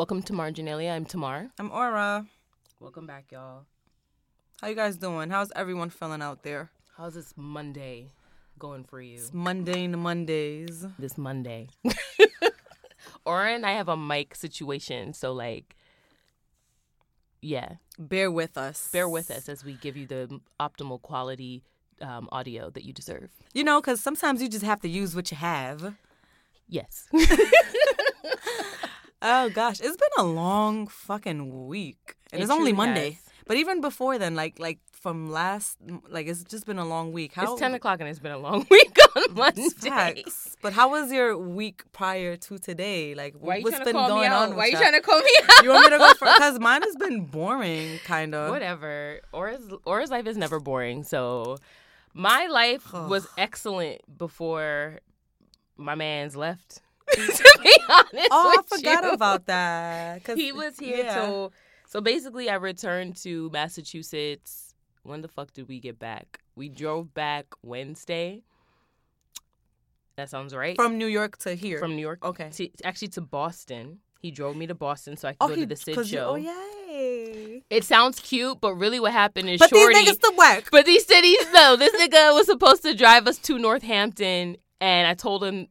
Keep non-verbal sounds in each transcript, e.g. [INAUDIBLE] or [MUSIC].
Welcome to Marginalia. I'm Temar. I'm Aura. Welcome back, y'all. How you guys doing? How's everyone feeling out there? How's this Monday going for you? It's mundane Mondays. This Monday. [LAUGHS] Aura and I have a mic situation, so like, yeah, Bear with us. bear with us as we give you the optimal quality um, audio that you deserve. You know, because sometimes you just have to use what you have. Yes. [LAUGHS] [LAUGHS] Oh gosh, it's been a long fucking week, and It it's only Monday. has. But even before then, like like from last, like it's just been a long week. How It's 10 o'clock and it's been a long [LAUGHS] week on Monday. Facts. But how was your week prior to today? Like, Why what's been going on? Why with you trying to call me out? [LAUGHS] You want me to go first? Because mine has been boring, kind of. Whatever. Aura's, Aura's life is never boring. So my life [SIGHS] was excellent before my man's left. [LAUGHS] to be honest Oh, I forgot you. about that. 'cause- He was here yeah. till. So basically, I returned to Massachusetts. When the fuck did we get back? We drove back Wednesday. That sounds right. from New York to here. From New York. okay. To, actually, to Boston. He drove me to Boston so I could Oh, go he to the Syd you- show. Oh yay! It sounds cute, but really what happened is But Shorty. these niggas still work. but these cities, no, this nigga was supposed to drive us to Northampton, and I told him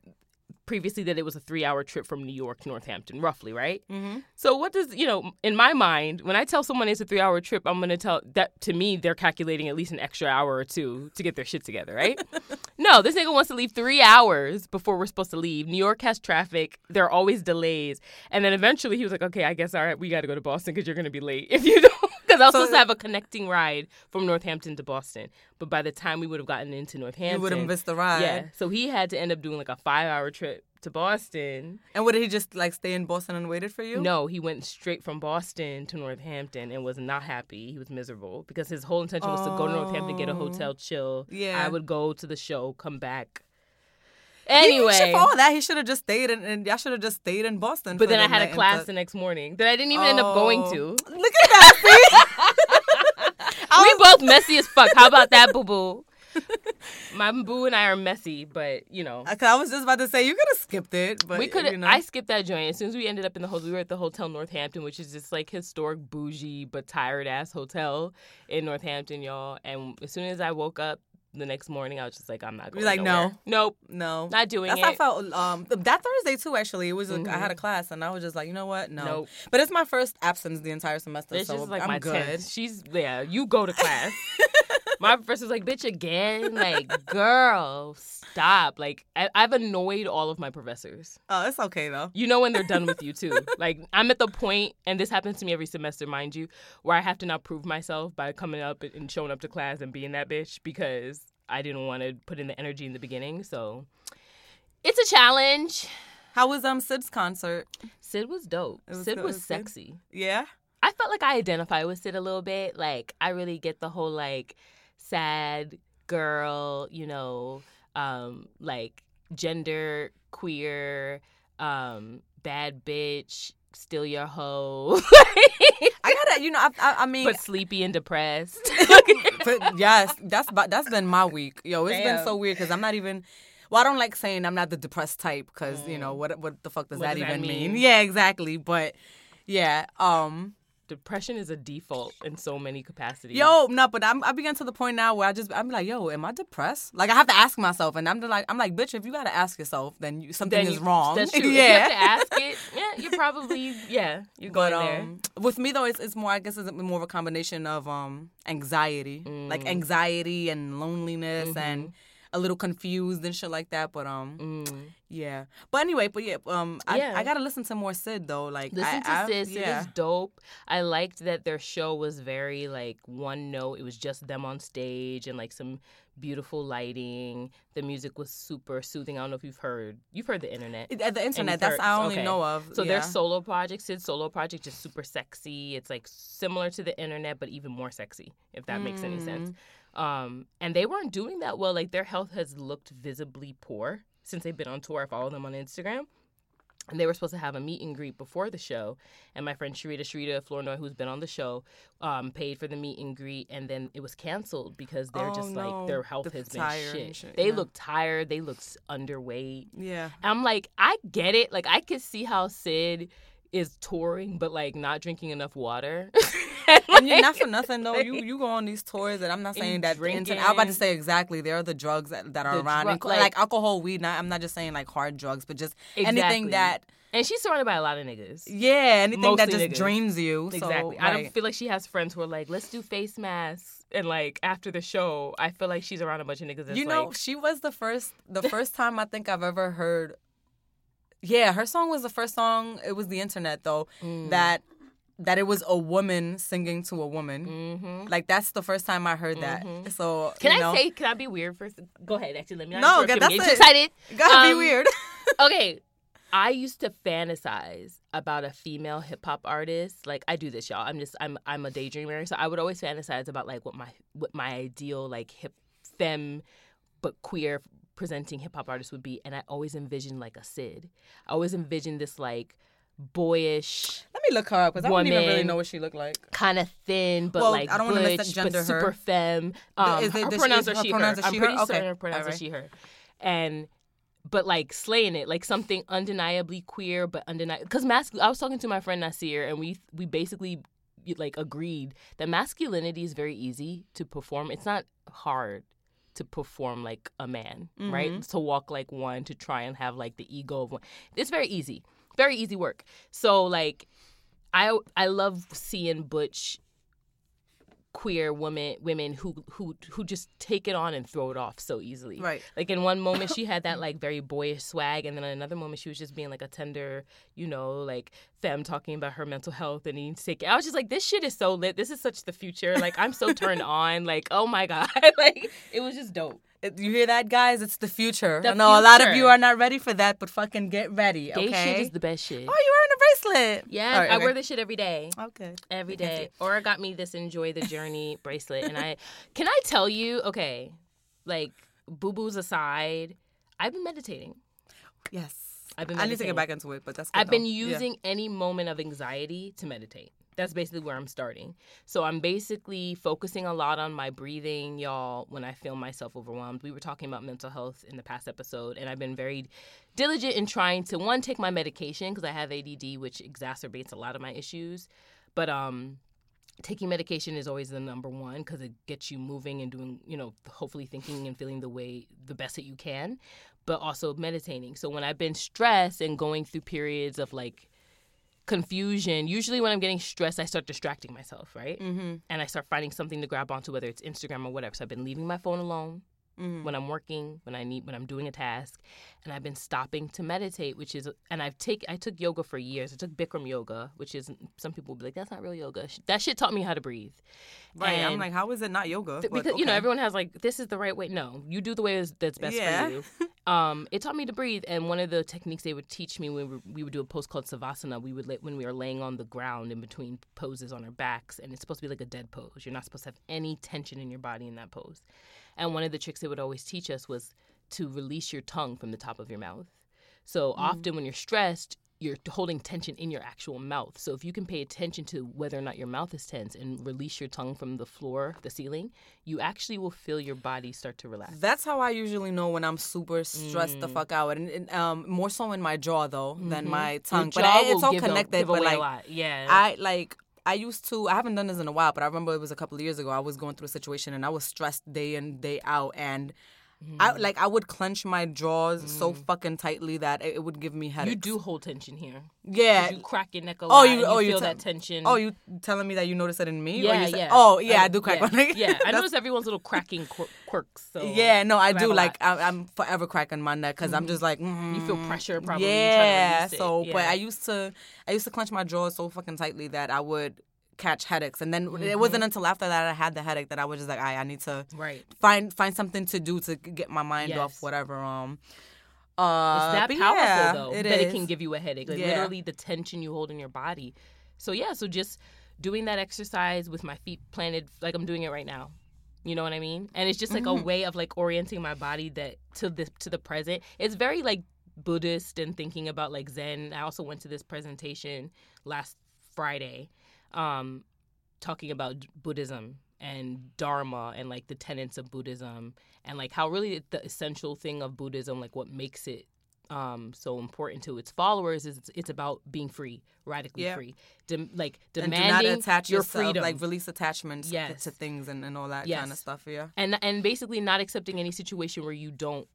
previously that it was a three-hour trip from New York to Northampton, roughly, right? Mm-hmm. So what does you know? In my mind, when I tell someone it's a three-hour trip, I'm gonna tell that to me they're calculating at least an extra hour or two to get their shit together, right? [LAUGHS] no, this nigga wants to leave three hours before we're supposed to leave. New York has traffic. There are always delays, and then eventually he was like, "Okay, I guess all right, we got to go to Boston because you're gonna be late if you [LAUGHS] don't." I was So- supposed to have a connecting ride from Northampton to Boston, but by the time we would have gotten into Northampton, You would have missed the ride. yeah. So he had to end up doing like a five-hour trip to Boston. And what did he just like stay in Boston and waited for you? No, he went straight from Boston to Northampton and was not happy. He was miserable because his whole intention was to go to Northampton, get a Oh. hotel, chill. Yeah. I would go to the show, come back. He- he should- Anyway, for all that, he should have just stayed in, and y'all should have just stayed in Boston. but then I had a class and the next morning that I didn't even end up going Oh. to. Look at that. [LAUGHS] we both messy as fuck. How about that, [LAUGHS] boo boo? My boo and I are messy, but you know. See? 'Cause I was just about to say you could have skipped it, but we could You know. I skipped that joint. As soon as we ended up in the hotel, we were at the Hotel Northampton, which is this like historic, bougie but tired ass hotel in Northampton, y'all. And as soon as I woke up the next morning, I was just like, I'm not going. Like, no. nowhere. nope, no, not doing That's it. how I felt. Um, that Thursday too. Actually, it was. like, I had a class, and I was just like, you know what? No. Nope. But it's my first absence the entire semester, It's so like I'm my good. tenth. She's yeah. You go to class. [LAUGHS] my professor was like, "Bitch, again? Like, girl, stop!" Like, I, I've annoyed all of my professors. Oh, it's okay though. You know when they're done with you too. [LAUGHS] Like I'm at the point, and this happens to me every semester, mind you, where I have to now prove myself by coming up and showing up to class and being that bitch because I didn't want to put in the energy in the beginning. So it's a challenge. How was um Syd's concert? Syd was dope. Was Syd was it was good. sexy. Yeah. I felt like I identify with Syd a little bit. Like I really get the whole like sad girl, you know, um, like gender queer, um, bad bitch, still your hoe, [LAUGHS] I gotta, you know, I, I, I mean, but sleepy and depressed. [LAUGHS] but yes, that's that's been my week. Yo, it's been so weird because I'm not even. Well, I don't like saying I'm not the depressed type because you know what what the fuck does Mm. What that does that even mean? mean? Yeah, exactly. But yeah, um, Depression is a default in so many capacities. yo, no, but I'm I began to the point now where I just I'm like, yo, am I depressed? Like I have to ask myself, and I'm like, I'm like, bitch, if you gotta ask yourself, then you, something Then is you- wrong. That's [LAUGHS] true. If you yeah. have to ask it. [LAUGHS] Yeah, you're probably yeah. You're going But there. um, with me though, it's, it's more. I guess it's more of a combination of um anxiety, like Mm. anxiety and loneliness, Mm-hmm. and a little confused and shit like that. But um, Mm. yeah. But anyway, but yeah, um, I, Yeah. I gotta listen to more Syd though. Like Listen I, to I, Syd. Syd yeah. is dope. I liked that their show was very like one note. It was just them on stage and like some beautiful lighting. The music was super soothing. I don't know if you've heard. You've heard the internet. It- At the internet, that's heard- I only okay. know of. So yeah. their solo project, Syd's solo project, is super sexy. It's like similar to the internet, but even more sexy, if that makes any sense. Um, and they weren't doing that well. Like their health has looked visibly poor since they've been on tour. I follow them on Instagram. And they were supposed to have a meet and greet before the show. And my friend Sharita Sharita Flournoy, who's been on the show, um, paid for the meet and greet. And then it was canceled because they're Oh, just no. like, their health They're has been shit. shit, They yeah. look tired. They look underweight. Yeah. I'm like, I get it. Like, I could see how Syd is touring but like not drinking enough water. [LAUGHS] [LAUGHS] and you're not for nothing though. You you go on these tours, and I'm not saying that. drinking. I was about to say exactly. There are the drugs that, that are The around, drug- like- like, alcohol, weed. Not, I'm not just saying like hard drugs, but just anything that. and she's surrounded by a lot of niggas. Yeah, anything that just niggas. drains you. So, Exactly. I don't feel like she has friends who are like, let's do face masks. And like after the show, I feel like she's around a bunch of niggas that's You know, like, she was the first. The [LAUGHS] first time I think I've ever heard. Yeah, her song was the first song. It was the internet though mm, that that it was a woman singing to a woman. hmm Like that's the first time I heard that. Mhm. So Can I know, say? Can I be weird first? Go ahead. Actually, let me. No, interrupt that's. It. too excited. [LAUGHS] Gotta be Um, weird. [LAUGHS] okay. I used to fantasize about a female hip hop artist. Like I do this, y'all. I'm just I'm I'm a daydreamer, so I would always fantasize about like what my what my ideal like hip femme but queer presenting hip hop artist would be, and I always envisioned like a Syd. I always envisioned this like boyish, Let me look her up because I don't even really know what she looked like. kind of thin, but Well, like I don't wanna butch, misgender her. super femme. Um, is it- her pronouns is are her she pronouns her. are I'm pretty? Okay. certain her pronouns are she her, and but like slaying it, like something undeniably queer, but undeniable. Because masculine. I was talking to my friend Nasir, and we we basically like agreed that masculinity is very easy to perform. It's not hard to perform like a man, right? Mhm. To walk like one, to try and have like the ego of one. It's very easy, very easy work. So like, I I love seeing butch queer women women who who who just take it on and throw it off so easily. Right. Like in one moment [LAUGHS] she had that like very boyish swag, and then in another moment she was just being like a tender, you know, like femme talking about her mental health and needing to take. I was just like, this shit is so lit. This is such the future. Like I'm so turned [LAUGHS] on. Like oh my god, [LAUGHS] like it was just dope. You hear that, guys? It's the future. The I know a lot of you are not ready for that, but fucking get ready, Gay shit is the best shit. oh, you're wearing a bracelet? Yeah, right, I okay. wear this shit every day. Okay. Every I can see day. Aura got me this enjoy the journey [LAUGHS] bracelet, and I can I tell you, okay, like boo boos aside, I've been meditating. Yes. I've been I need to get back into it, but that's. Good I've been though. Yeah. using any moment of anxiety to meditate. That's basically where I'm starting. So I'm basically focusing a lot on my breathing, y'all, when I feel myself overwhelmed. We were talking about mental health in the past episode, and I've been very diligent in trying to one take my medication because I have ADD, which exacerbates a lot of my issues. But um taking medication is always the number one because it gets you moving and doing, you know, hopefully thinking and feeling the way the best that you can, but also meditating. So when I've been stressed and going through periods of like confusion, usually when I'm getting stressed, I start distracting myself, right? Mm-hmm. And I start finding something to grab onto, whether it's Instagram or whatever. So I've been leaving my phone alone Mm-hmm. when I'm working, when I need, when I'm doing a task, and I've been stopping to meditate, which is, and I've take, I took yoga for years. I took Bikram yoga, which is some people will be like, that's not real yoga. That shit taught me how to breathe. Right. I'm like, how is it not yoga? Th- because you know everyone has like this is the right way. No, you do the way that's best Yeah. for you. [LAUGHS] Um, it taught me to breathe, and one of the techniques they would teach me when we, we would do a pose called savasana. We would lay, when we were laying on the ground in between poses on our backs, and it's supposed to be like a dead pose. You're not supposed to have any tension in your body in that pose. And one of the tricks they would always teach us was to release your tongue from the top of your mouth. So often when you're stressed, you're holding tension in your actual mouth. So if you can pay attention to whether or not your mouth is tense and release your tongue from the floor, the ceiling, you actually will feel your body start to relax. That's how I usually know when I'm super stressed the Mm. fuck out, and, and um, more so in my jaw though than Mhm. my tongue. But I, it's all connected. But like, lot. yeah, I like I used to I haven't done this in a while, but I remember it was a couple of years ago. I was going through a situation and I was stressed day in day out, and I Mm. like I would clench my jaws so fucking tightly that it, it would give me headaches. you do hold tension here. yeah. You crack your neck a Oh, lot. you- and you oh, you feel tell- that tension. Oh, you telling me that you noticed it in me? Yeah, say- yeah. Oh, yeah, I, do crack yeah, my neck. Yeah, [LAUGHS] I notice everyone's little cracking quir- quirks. So Yeah, no, I do. Like. I, I'm forever cracking my neck because I'm just like you feel mm, pressure probably. when you to Yeah. So, but I used to, I used to clench my jaws so fucking tightly that I would catch headaches, and then it Mm-hmm. wasn't until after that I had the headache that I was just like, I, I need to right. find find something to do to get my mind off whatever. Um, uh, It's that powerful yeah, though it that it can give you a headache. Like Yeah. literally the tension you hold in your body. So yeah, so just doing that exercise with my feet planted like I'm doing it right now. You know what I mean? And it's just like Mm-hmm. a way of like orienting my body that to this to the present. It's very like Buddhist and thinking about like Zen. I also went to this presentation last Friday, um, talking about Buddhism and Dharma and like the tenets of Buddhism and like how really the essential thing of Buddhism, like what makes it um, so important to its followers is it's, it's about being free, radically Yeah. free, Dem- like And demanding do not attach your yourself, freedom, like release attachments Yes. to things and, and all that kind of stuff. Yeah. and and basically not accepting any situation where you don't,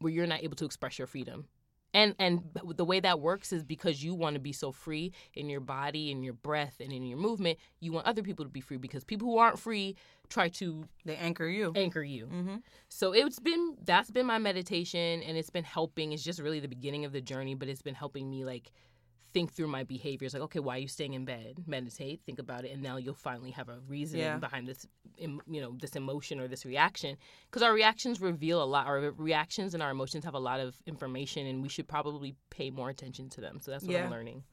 where you're not able to express your freedom. And and the way that works is because you want to be so free in your body, in your breath, and in your movement. You want other people to be free because people who aren't free try to They anchor you. anchor you. Mm-hmm. So it's been that's been my meditation and it's been helping. It's just really the beginning of the journey, but it's been helping me like think through my behaviors. Like, okay, why are you staying in bed? Meditate, think about it, and now you'll finally have a reason Yeah. behind this, you know, this emotion or this reaction. Because our reactions reveal a lot. Our reactions and our emotions have a lot of information, and we should probably pay more attention to them. So that's what Yeah. I'm learning.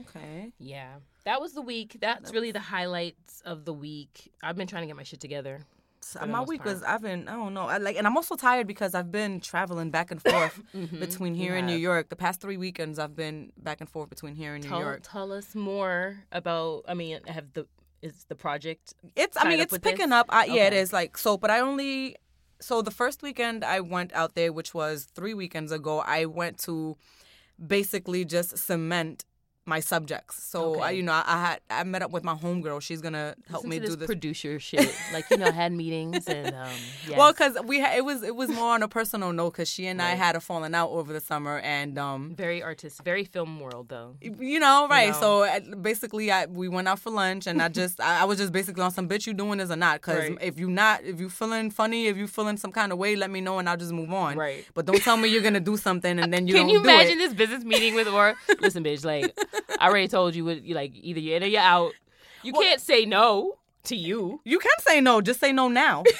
Okay. Yeah, that was the week. That's really the highlights of the week. I've been trying to get my shit together. My week part. was I've been I don't know I like and I'm also tired because I've been traveling back and [LAUGHS] forth mm-hmm. between here and New. York. The past three weekends I've been back and forth between here and New tell, York. tell us more about. I mean, have the is the project? It's I mean it's picking this? up. I, Yeah, it is like so. But I only so the first weekend I went out there, which was three weekends ago. I went to basically just cement my subjects. So I, you know, I, I had I met up with my homegirl. She's gonna help Listen me to this do this. producer shit. Like you know, I had [LAUGHS] meetings and um. [LAUGHS] Yes. Well, because we ha- it was it was more on a personal note because she and I had a falling out over the summer and um very artist, very film world though. you know right know. so uh, basically I we went out for lunch and I [LAUGHS] just I, I was just basically on some bitch you doing this or not because Right. if you not if you feeling funny if you feeling some kind of way let me know and I'll just move on Right. but don't tell me you're gonna do something and then you Can you do imagine this business meeting with or listen, bitch? Like I already told you, what you like either you're in or you're out. You Well- can't say no to you. You can say no just say no now. [LAUGHS]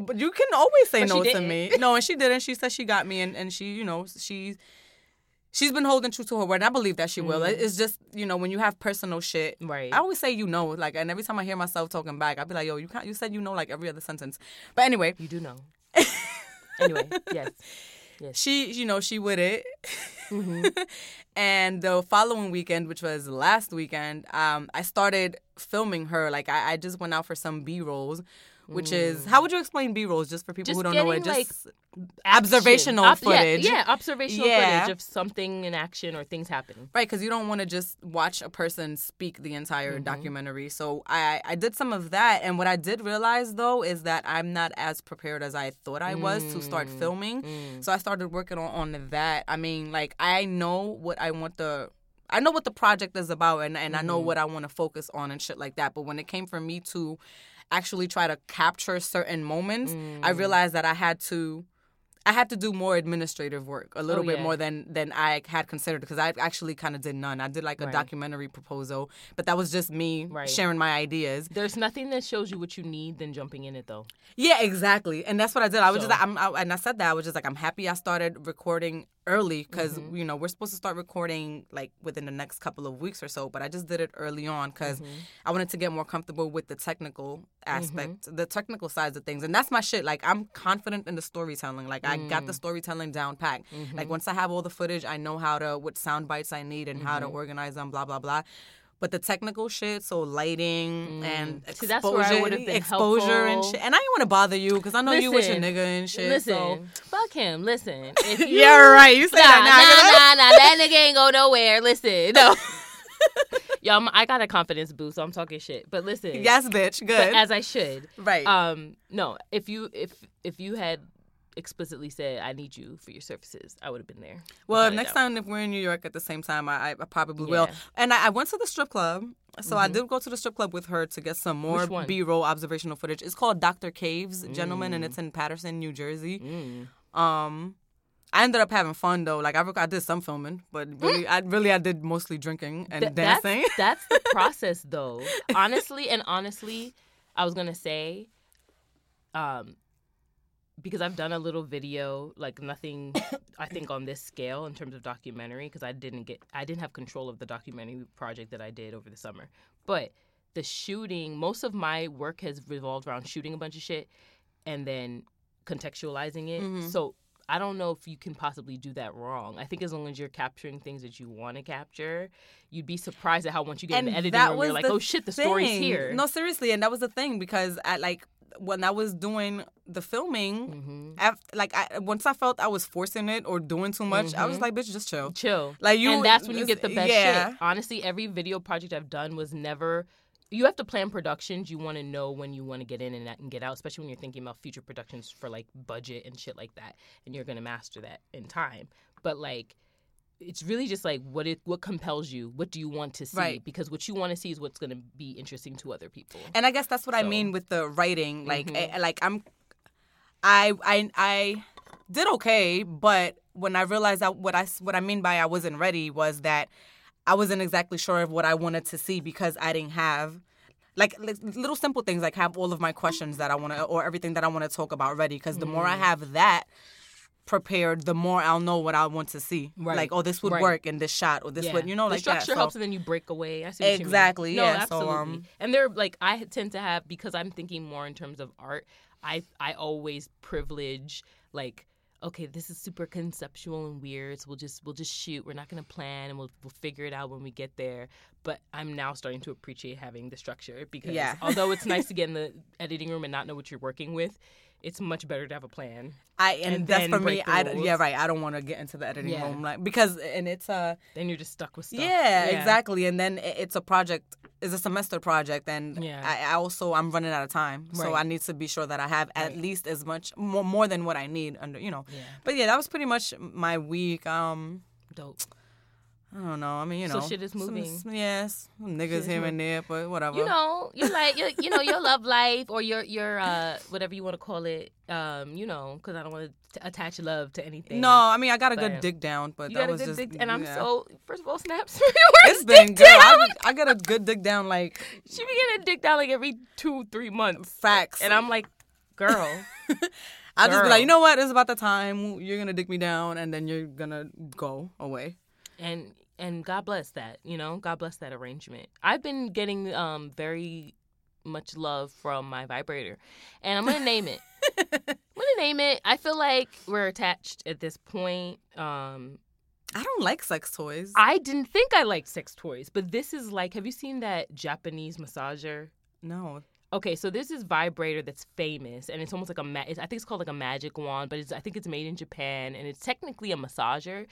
But you can always say But no to me. [LAUGHS] No, and she didn't. She said she got me, and, and she, you know, she she's been holding true to her word. And I believe that she will. Mm. It's just, you know, when you have personal shit, Right. I always say you know, like, and every time I hear myself talking back, I'd be like, yo, you can't. You said you know, like every other sentence. But anyway, You do know. [LAUGHS] anyway, yes. She, you know, she with it. Mm-hmm. [LAUGHS] and the following weekend, which was last weekend, um, I started filming her. Like, I, I just went out for some B rolls. Which is how would you explain B rolls just for people Mm. Just who don't know it? getting, Just Action. observational Ob- footage. Yeah, observational Yeah. footage of something in action or things happening. Right, because you don't want to just watch a person speak the entire Mm-hmm. documentary. So I I did some of that, and what I did realize though is that I'm not as prepared as I thought I was to start Mm. filming. So I started working on on that. I mean, like I know what I want the. I know what the project is about and, and I know Mm-hmm. what I want to focus on and shit like that. But when it came for me to actually try to capture certain moments, I Mm. realized that I had to I had to do more administrative work, a little Oh, bit yeah. more than than I had considered because I actually kind of did none. I did like a Right. documentary proposal, but that was just me Right. sharing my ideas. There's nothing that shows you what you need than jumping in it though. Yeah, exactly, and that's what I did. I was So- just, I'm, I, and I said that I was just like, I'm happy I started recording early because Mm-hmm. you know we're supposed to start recording like within the next couple of weeks or so, but I just did it early on because Mm-hmm. I wanted to get more comfortable with the technical aspect, the technical sides of things, and that's my shit. Like I'm confident in the storytelling. Like I got Mm. the storytelling down pat. Mm-hmm. Like once I have all the footage, I know how to what sound bites I need and how Mm-hmm. to organize them. Blah blah blah. But the technical shit, so lighting and Mm. See, that's where I exposure, would've been exposure and shit. And I didn't want to bother you because I know you with your nigga and shit. Listen, so. fuck him. Listen, [LAUGHS] you, Yeah, right. You say Nah, that now. nah, nah, nah. That nigga ain't go nowhere. Listen, [LAUGHS] no. [LAUGHS] Yo, I'm, I got a confidence boost, so I'm talking shit. But listen, Yes, bitch. but Good. as I should. right. Um, no, if you if if you had explicitly said I need you for your services, I would have been there. well, next time if we're in New York at the same time, I, I probably will. And I, I went to the strip club. So I did go to the strip club with her to get some more B-roll observational footage. It's called Dr. Caves, gentlemen, and it's in Paterson, New Jersey. Mm. Um, I ended up having fun though. Like I, I did some filming, but really, I really I did mostly drinking and Th- dancing. That's, [LAUGHS] that's the process, though. Honestly, and honestly, I was gonna say, um, because I've done a little video, like nothing, I think on this scale in terms of documentary, because I didn't get, I didn't have control of the documentary project that I did over the summer, but the shooting, most of my work has revolved around shooting a bunch of shit and then contextualizing it. Mhm. So I don't know if you can possibly do that wrong. I think as long as you're capturing things that you want to capture, you'd be surprised at how once you get in the editing room, you're like, oh shit, the story's here. No, seriously, and that was the thing because at like when I was doing the filming, Mm-hmm. af- like I, once I felt I was forcing it or doing too much, I was like, bitch, just chill. Chill. Like you, and that's when you get the best yeah. shit. Honestly, every video project I've done was never. You have to plan productions. You want to know when you want to get in and, and get out, especially when you're thinking about future productions for like budget and shit like that. And you're gonna master that in time. But like, it's really just like what it what compels you. What do you want to see? Right. Because what you want to see is what's gonna be interesting to other people. And I guess that's what I mean with the writing. Like, Mhm. I, like I'm, I, I, I did okay, but when I realized that what I what I mean by I wasn't ready was that I wasn't exactly sure of what I wanted to see because I didn't have. Like, like little simple things, like have all of my questions that I want to, or everything that I want to talk about ready. Because the more I Mm-hmm. have that prepared, the more I'll know what I want to see. Right. Like, oh, this would Right. work in this shot, or this Yeah. would, you know, the like that. structure So- helps, and then you break away. I see what you mean. Exactly, No, yeah, so, um, and they're like I tend to have because I'm thinking more in terms of art. I I always privilege like okay, this is super conceptual and weird. So we'll just we'll just shoot. We're not gonna plan, and we'll we'll figure it out when we get there. But I'm now starting to appreciate having the structure because Yeah. although it's nice [LAUGHS] to get in the editing room and not know what you're working with, it's much better to have a plan. I and, and that's for me. I yeah right. I don't want to get into the editing Yeah. room like because and it's uh Then you're just stuck with stuff. yeah, exactly and then it's a project it's a semester project and Yeah. I, I also I'm running out of time so I need to be sure that I have at Right. least as much more, more than what I need under you know. Yeah. But yeah, that was pretty much my week. Um, Dope. I don't know. I mean, you know, So shit is moving. some- yes, some niggas here and there, but whatever. you know, you like you, you know your [LAUGHS] love life or your your uh whatever you want to call it. Um, you know, because I don't want to attach love to anything. No, I mean I got a good dig down, but you that got a was good just dick, and I'm yeah. so first of all, snaps. [LAUGHS] It's been good. I, I got a good dig down, like she be getting a dick down like every two three months, facts. and I'm like, girl, [LAUGHS] I'll just be like, you know what? It's about the time you're gonna dig me down, and then you're gonna go away. and and God bless that. You know, God bless that arrangement. I've been getting um very much love from my vibrator, and I'm gonna name it. [LAUGHS] I'm gonna name it. I feel like we're attached at this point. Um, I don't like sex toys. I didn't think I liked sex toys, but this is like, have you seen that Japanese massager? no. Okay, so this is vibrator that's famous, and it's almost like a ma- it's, I think it's called like a magic wand, but it's I think it's made in Japan, and it's technically a massager.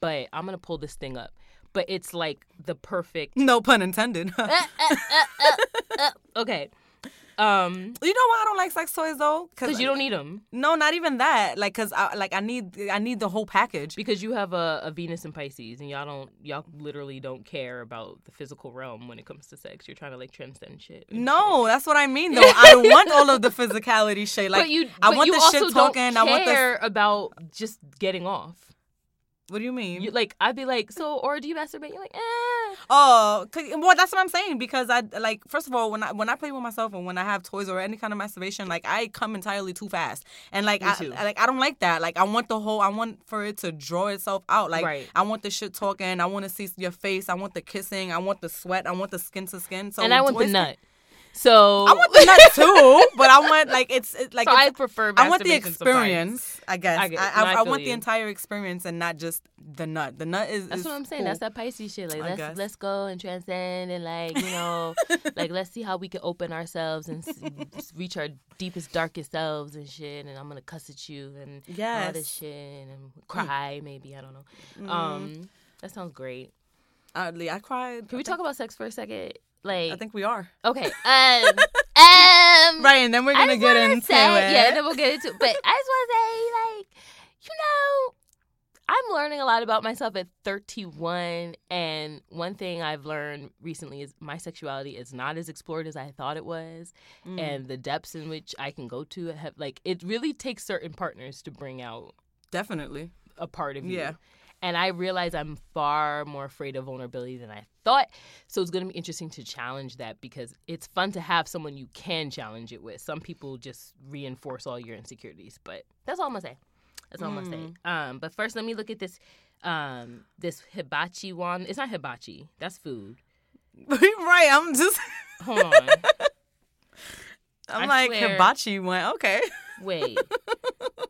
But I'm gonna pull this thing up, but it's like the perfect. No pun intended. Uh, uh, uh, uh, uh. okay, um, You know why I don't like sex toys though? because you don't need them No, not even that. Like, cause I like I need I need the whole package. because you have a, a Venus and Pisces, and y'all don't y'all literally don't care about the physical realm when it comes to sex. You're trying to like transcend shit. No, that's what I mean though. I want all of the physicality shit. [LAUGHS] Like but you, I want you the shit talking. I want the. care about just getting off. What do you mean? You, like I'd be like, so or do you masturbate? You're like, eh. Oh, 'cause- well, that's what I'm saying because I like first of all when I when I play with myself and when I have toys or any kind of masturbation, like I come entirely too fast, and like I. I- like I don't like that. Like I want the whole I want for it to draw itself out. Like Right. I want the shit talking. I want to see your face. I want the kissing. I want the sweat. I want the skin to skin. So and I want the nut. So I want the nut too, [LAUGHS] but I want like it's, it's like so it's- I prefer. I want the masturbation sometimes. experience. I guess I I, get- I, I I, feel want the entire experience and not just the nut. The nut is. That's is what I'm saying. cool. That's that Pisces shit. Like I let's guess. let's go and transcend and like you know, [LAUGHS] like let's see how we can open ourselves and s- reach our deepest, darkest selves and shit. And I'm gonna cuss at you and all this shit and cry maybe I don't know. Um, that sounds great. Oddly, I cried. Can we talk about sex for a second? Like I think we are. okay, [LAUGHS] um, [LAUGHS] um, Right, and then we're gonna get into say, it. Yeah, then we'll get into it. But I just want to say, like, you know, I'm learning a lot about myself at 31. And one thing I've learned recently is my sexuality is not as explored as I thought it was. Mm. And the depths in which I can go to have, like, it really takes certain partners to bring out Definitely. a part of you. Yeah. And I realize I'm far more afraid of vulnerability than I thought. So it's going to be interesting to challenge that because it's fun to have someone you can challenge it with. Some people just reinforce all your insecurities, but that's all I'm going to say. That's all I'm going to say. Um, but first, let me look at this um, this hibachi one. It's not hibachi. That's food. [LAUGHS] right, I'm just [LAUGHS] Hold on. [LAUGHS] I'm I like swear. hibachi went, okay. Wait.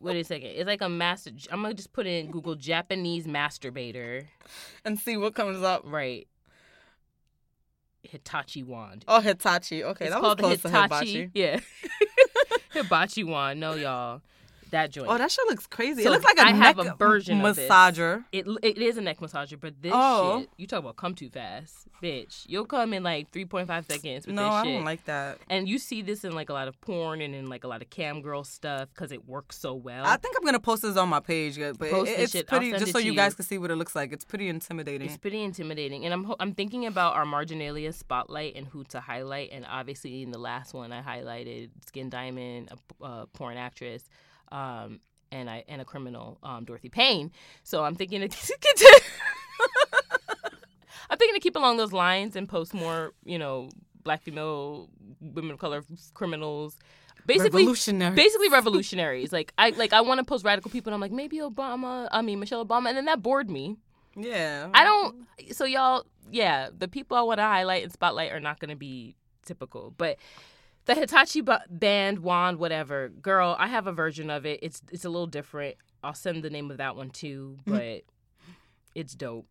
Wait a second. It's like a master. I'm going to just put in Google Japanese masturbator. And see what comes up. Right. Hitachi wand. Oh Hitachi. Okay, it's that was called the close to Hitachi. hibachi. Yeah. [LAUGHS] Hibachi wand. No, y'all. That joint. Oh, that shit looks crazy. So it looks like a I have neck a version of this. massager. It it is a neck massager, but this Oh. shit, you talk about come too fast, bitch. You'll come in like three point five seconds No, I don't like that. and you see this in like a lot of porn and in like a lot of cam girl stuff because it works so well. I think I'm gonna post this on my page, but Post it, it's shit. Pretty. Just it so you guys can see what it looks like. It's pretty intimidating. It's pretty intimidating, and I'm I'm thinking about our marginalia spotlight and who to highlight, and obviously in the last one I highlighted Skin Diamond, a, a porn actress, um, and I and a criminal, um, Dorothy Payne. So I'm thinking to [LAUGHS] get to, I'm thinking to keep along those lines and post more, you know, black female women of color criminals. Basically, Revolutionary. basically [LAUGHS] revolutionaries. Like I like I want to post radical people, and I'm like maybe Obama. I mean Michelle Obama, and then that bored me. yeah. I don't. So y'all, yeah, the people I want to highlight and spotlight are not going to be typical, but the Hitachi band wand, whatever, girl, I have a version of it. It's it's a little different. I'll send the name of that one too, mm-hmm. but it's dope.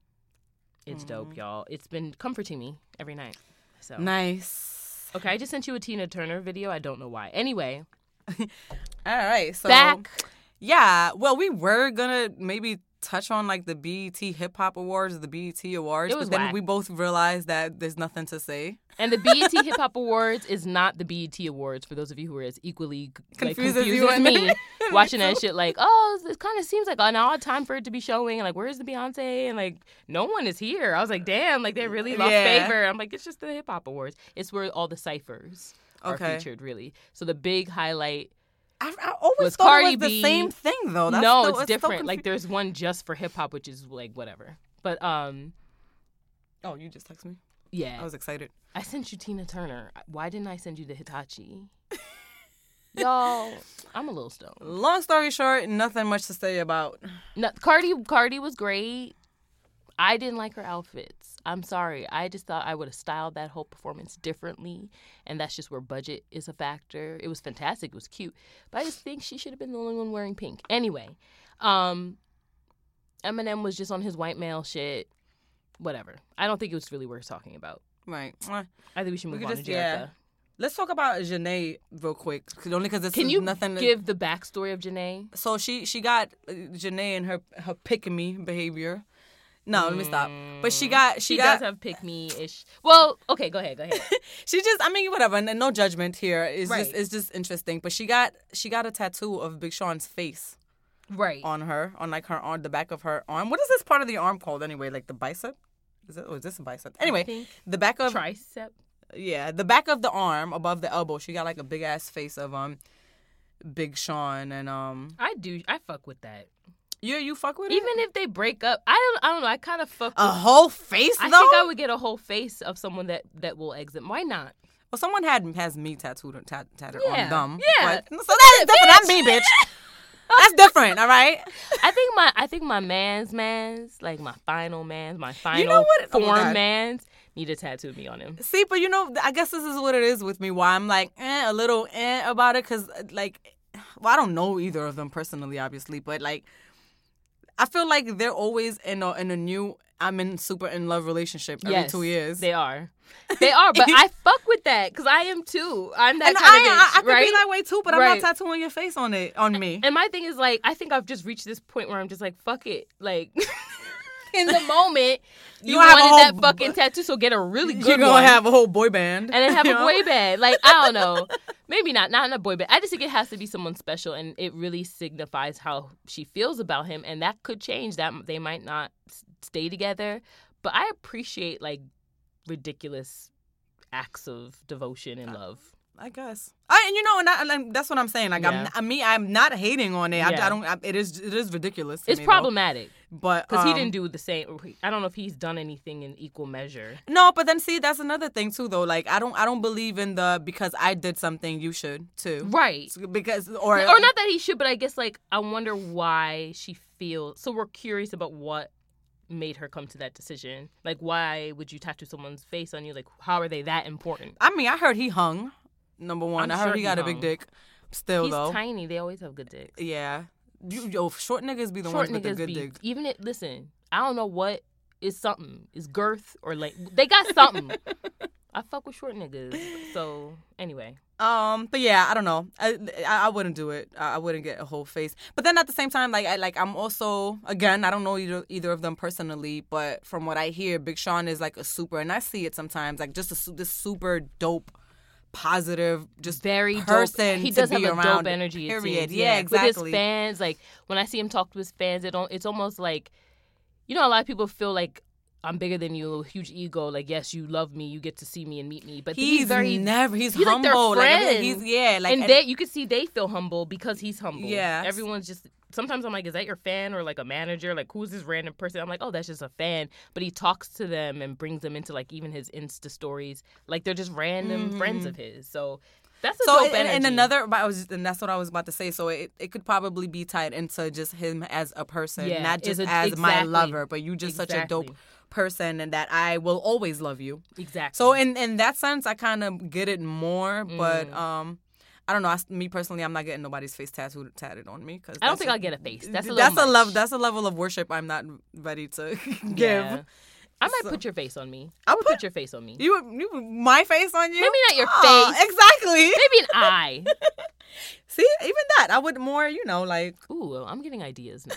It's dope, y'all. It's been comforting me every night. So Nice. okay, I just sent you a Tina Turner video. I don't know why. Anyway, [LAUGHS] All right. So back. Yeah. Well, we were gonna maybe touch on like the BET Hip Hop Awards, the BET Awards, It was but then we both realized that there's nothing to say. And the BET [LAUGHS] Hip Hop Awards is not the BET Awards for those of you who are as equally like, Confused as you as [LAUGHS] me, watching that shit. Like, oh, it kind of seems like an odd time for it to be showing. And like, where's the Beyonce? And like, no one is here. I was like, damn, like they really lost Yeah. favor. I'm like, it's just the Hip Hop Awards. It's where all the ciphers are featured, really. So the big highlight. I, I always Was thought Cardi it was the B- same thing though. That's no, still- it's so different. like, there's one just for hip hop, which is like whatever. But um, oh, you just texted me. yeah, I was excited. I sent you Tina Turner. Why didn't I send you the Hitachi? [LAUGHS] Y'all, I'm a little stoned. Long story short, nothing much to say about. No, Cardi Cardi was great. I didn't like her outfits. I'm sorry. I just thought I would have styled that whole performance differently, and that's just where budget is a factor. It was fantastic. It was cute, but I just think she should have been the only one wearing pink. Anyway, um, Eminem was just on his white male shit. Whatever. I don't think it was really worth talking about. Right. I think we should move could on just- to yeah. Jerrika. Let's talk about Jhené real quick, only because this Can you nothing. give the backstory of Jhené? so she she got uh, Jhené and her her pick me behavior. No, let me stop. But she got she, She got does have pick me ish. Well, okay, go ahead, go ahead. [LAUGHS] she just I mean whatever and no judgment here. It's Right. just it's just interesting. But she got she got a tattoo of Big Sean's face right. on her on like her on the back of her arm. What is this part of the arm called anyway? Like the bicep? Is it or is this a bicep? Anyway, the back of Tricep. yeah, the back of the arm above the elbow. She got like a big ass face of um Big Sean and um I do. I fuck with that. You you fuck with it? Even if they break up, I don't. I don't know. I kind of fuck. a With, whole face I though. think I would get a whole face of someone that that will exit. Why not? Well, someone had has me tattooed tat, tatted Yeah, on them. yeah. But, so that's different. That's me, bitch. That's different. All right. [LAUGHS] I think my. I think my man's man's like my final man's my final know what? Oh my form God. man's need to tattoo me on him. See, but you know, I guess this is what it is with me. Why I'm like eh, a little eh about it, because like, well, I don't know either of them personally, obviously, but like, I feel like they're always in a in a new. I'm in super in love relationship every yes, two years. they are. They are, but I [LAUGHS] fuck with that because I am too. I'm that and kind I, of bitch, I, I could right? be that way too, but I'm not tattooing your face on it on me. And my thing is like, I think I've just reached this point where I'm just like, fuck it. Like, [LAUGHS] in the moment, you, You wanted whole that fucking tattoo, so get a really good one. You're gonna one. have a whole boy band, and then have a know? boy band. [LAUGHS] Like, I don't know. Maybe not, not in a boy band. I just think it has to be someone special, and it really signifies how she feels about him, and that could change. That they might not stay together, but I appreciate like ridiculous acts of devotion and uh, love. I guess. I and you know, and, I, and that's what I'm saying. Like, Yeah. I'm, I mean, I'm not hating on it. I, Yeah. I don't. I, it is. It is ridiculous. It's me, though. problematic but because he um, didn't do the same. I don't know if he's done anything in equal measure. No, but then see, that's another thing too, though. Like, I don't. I don't believe in the because I did something, you should too. Right. Because or or not that he should, but I guess like I wonder why she feels. So we're curious about what made her come to that decision. Like, why would you tattoo someone's face on you? Like, how are they that important? I mean, I heard he hung. Number one, I'm I heard sure he he got a big dick. Still He's though, tiny. They always have good dicks. yeah. You, yo, short niggas be the Short ones with the good be dick. even it. Listen, I don't know what is something. Is girth or like they got something. [LAUGHS] I fuck with short niggas. So anyway, Um, but yeah, I don't know. I, I I wouldn't do it. I I wouldn't get a whole face. But then at the same time, like I like I'm also again I don't know either either of them personally, but from what I hear, Big Sean is like a super, and I see it sometimes like just a this super dope, positive, just very person dope. He does have a around, dope energy. period. Yeah, With exactly. his fans, like when I see him talk to his fans, it don't. It's almost like, you know, a lot of people feel like. I'm bigger than you, huge ego. Like, yes, you love me, you get to see me and meet me, but He's, he's, very never. He's, he's like their humble. Like, he's yeah. Like and they, you can see they feel humble because he's humble. Yeah. everyone's just. Sometimes I'm like, is that your fan or like a manager? Like, who's this random person? I'm like, oh, that's just a fan. But he talks to them and brings them into like even his Insta stories. Like they're just random friends of his. So that's a Mm-hmm. so dope and, and another but I was and that's what I was about to say. So it, it could probably be tied into just him as a person, Yeah, not just a- as my lover, but you just such a dope person and that I will always love you. exactly. So in in that sense, I kind of get it more, but Mm. um. I don't know. I, me personally, I'm not getting nobody's face tattooed tatted on me because I don't think I'll get a face. That's a that's a much. level. That's a level of worship I'm not ready to [LAUGHS] give. Yeah. I might So- put your face on me. I'll I would put- put your face on me. You, you, my face on you? Maybe not your Aw, face. Exactly. Maybe an [LAUGHS] eye. See, even that, I would more, you know, like Ooh, I'm getting ideas now.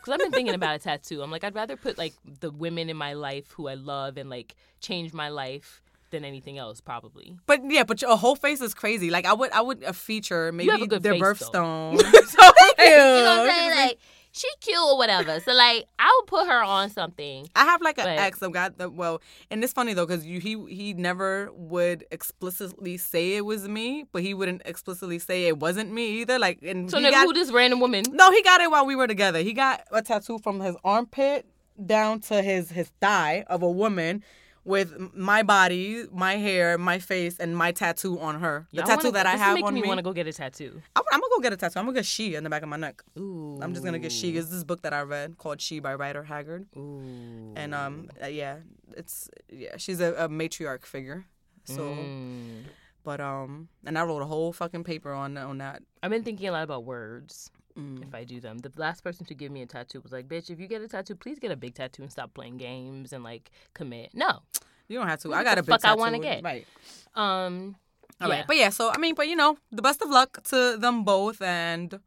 Because I've been thinking about a tattoo. I'm like, I'd rather put like the women in my life who I love and like change my life than anything else, probably. But yeah, but your whole face is crazy. Like I would, I would a feature maybe have a good their face, birthstone. so thank you. You know what I'm saying? Like, she cute or whatever. So like, I would put her on something. I have like an But- ex that got the well, and it's funny though because he he never would explicitly say it was me, but he wouldn't explicitly say it wasn't me either. Like, and So nigga, got, who this random woman? no, he got it while we were together. He got a tattoo from his armpit down to his his thigh of a woman with my body, my hair, my face, and my tattoo on her. The Y'all tattoo wanna- that I have on me me. want to go get a tattoo. I'm, I'm gonna go get a tattoo. I'm gonna get she in the back of my neck. Ooh. I'm just gonna get she. It's this book that I read called She by Rider Haggard, Ooh. and um, uh, yeah, it's yeah, she's a, a matriarch figure. So, Mm. but um, and I wrote a whole fucking paper on on that. I've been thinking a lot about words. Mm. If I do them, the last person to give me a tattoo was like, "Bitch, if you get a tattoo, please get a big tattoo and stop playing games and like commit." No, You don't have to. I got a big fuck I wanna get? Right. um, All yeah. right. But yeah. So I mean, but you know, the best of luck to them both, and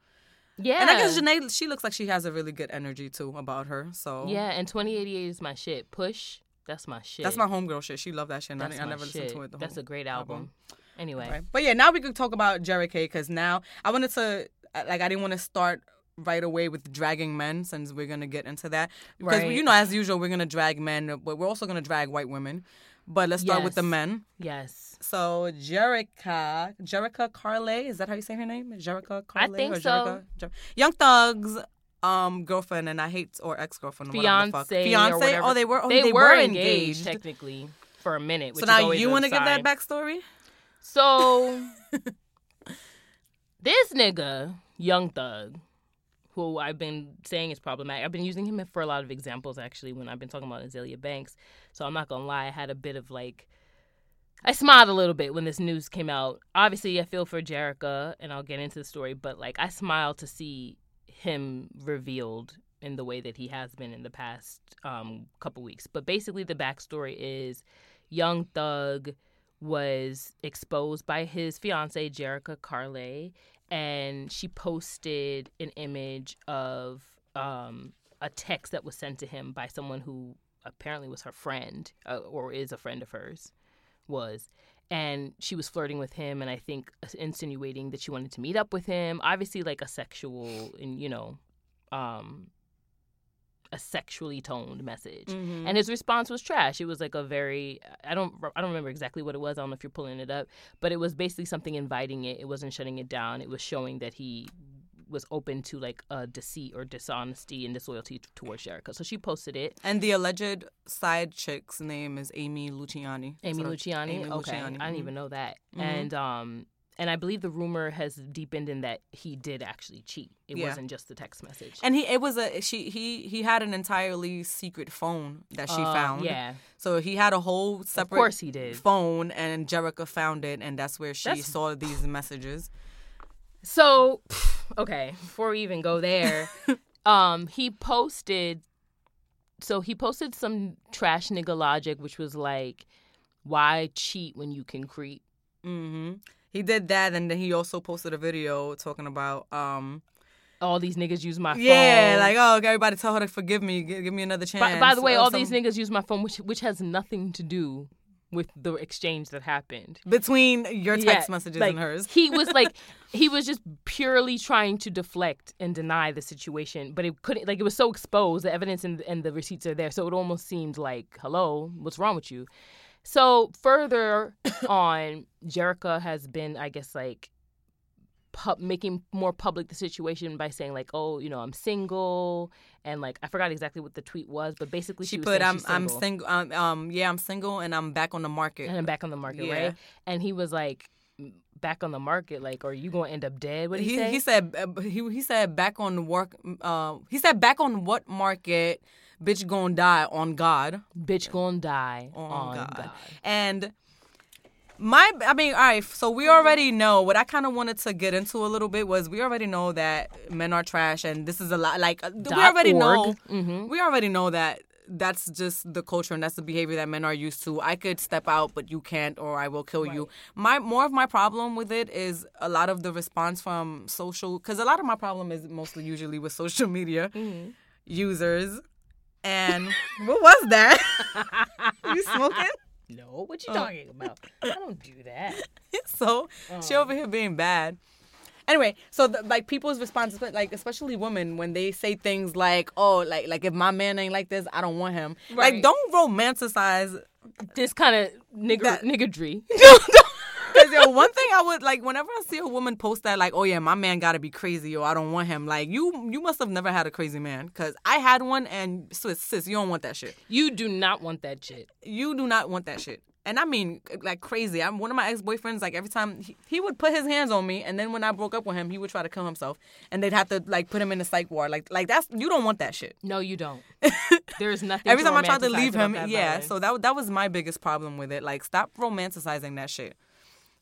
yeah, and I guess Jhené, she looks like she has a really good energy too about her. So yeah, and 2088 is my shit. Push, that's my shit. that's my homegirl shit. She loved that shit. and I, That's I never shit. listened to it. The That's a great album. Anyway, Right. But yeah, now we could talk about Jerrika because now I wanted to like I didn't want to start right away with dragging men since we're gonna get into that because Right. you know as usual we're gonna drag men but we're also gonna drag white women. But let's start with the men. yes, So Jerrika, Jerrika Karlae, is that how you say her name? Jerrika Karlae? think or so. Jerrika? Jer- Young Thug's um girlfriend and I hate or ex girlfriend, whatever the fuck. fiance, Fiance. Oh, they were. Oh, they, they, were engaged. engaged technically for a minute. Which So now you want to give that backstory? So [LAUGHS] this nigga, Young Thug, who I've been saying is problematic. I've been using him for a lot of examples actually when I've been talking about Azealia Banks. So I'm not gonna lie, I had a bit of like I smiled a little bit when this news came out. Obviously, I feel for Jerrika, and I'll get into the story, but like I smiled to see him revealed in the way that he has been in the past um, couple weeks. But basically, the backstory is Young Thug was exposed by his fiance Jerrika Karlae, and she posted an image of um, a text that was sent to him by someone who apparently was her friend uh, or is a friend of hers was. And she was flirting with him and i think insinuating that she wanted to meet up with him. Obviously like a sexual and you know um a sexually toned message Mhm. and his response was trash it was like a very i don't i don't remember exactly what it was i don't know if you're pulling it up but it was basically something inviting it it wasn't shutting it down it was showing that he was open to like a deceit or dishonesty and disloyalty t- towards Jerrika. So she posted it. And the alleged side chick's name is Amy Luciani. Amy So- Luciani. Amy okay, Luciani, I didn't mhm. even know that. Mhm. And um, and I believe the rumor has deepened in that he did actually cheat. It Yeah. wasn't just the text message. And he it was a she he he had an entirely secret phone that she Uh, found. Yeah, So he had a whole separate of course he did. phone and Jerrika found it and that's where she That's- saw these messages. So, okay, before we even go there, [LAUGHS] um, he posted. So he posted some trash nigga logic, which was like, Why cheat when you can creep? hmm He did that, and then he also posted a video talking about, um, All these niggas use my phone. yeah, like oh, everybody tell her to forgive me, give, give me another chance. By, by the way, all these niggas use my phone, which which has nothing to do with the exchange that happened. between your text Yeah, messages like, and hers. He was like, [LAUGHS] he was just purely trying to deflect and deny the situation, but it couldn't. Like it was so exposed, the evidence and, and the receipts are there, so it almost seemed like, hello, what's wrong with you? So further on, Jerrika has been, I guess, like. Pub, making more public the situation by saying like, oh, you know, I'm single, and like I forgot exactly what the tweet was, but basically She she, put, "I'm she's I'm single single. Um, um, yeah, I'm single, and I'm back on the market." and I'm back on the market, Yeah. right? And he was like, back on the market, like, are you gonna end up dead? What did he, he say? he said uh, he he said back on the work. Uh, he said back on what market? Bitch gonna die on God. Bitch gonna die On, on, God. God. And my, I mean, all right. So we already know what I kind of wanted to get into a little bit was we already know that men are trash, and this is a lot. Like uh, we Dot already know. org. Mhm. We already know that. That's just the culture and that's the behavior that men are used to. I could step out, but you can't, or I will kill you. My more of my problem with it is a lot of the response from social, because a lot of my problem is mostly usually with social media Mm-hmm. users. And what was that? [LAUGHS] you smoking? No, what Oh. you talking about? I don't do that. [LAUGHS] so she um. over here being bad. Anyway, so the, like people's responses, like especially women, when they say things like, "Oh, like like if my man ain't like this, I don't want him." Right. Like, don't romanticize. This kind of nigger That- niggardry. [LAUGHS] Because yo, one thing I would like, whenever I see a woman post that, like, "Oh yeah, my man gotta be crazy," or "I don't want him," like you you must have never had a crazy man. Because I had one, and sis, sis, you don't want that shit. you do not want that shit. You do not want that shit. And I mean, like crazy. I'm one of my ex boyfriends. Like every time he, he would put his hands on me, and then when I broke up with him, he would try to kill himself, and they'd have to like put him in the psych ward. Like like that's you don't want that shit. No, you don't. [LAUGHS] There's nothing. Every time I tried to leave him, yeah. violence. So that that was my biggest problem with it. Like stop romanticizing that shit.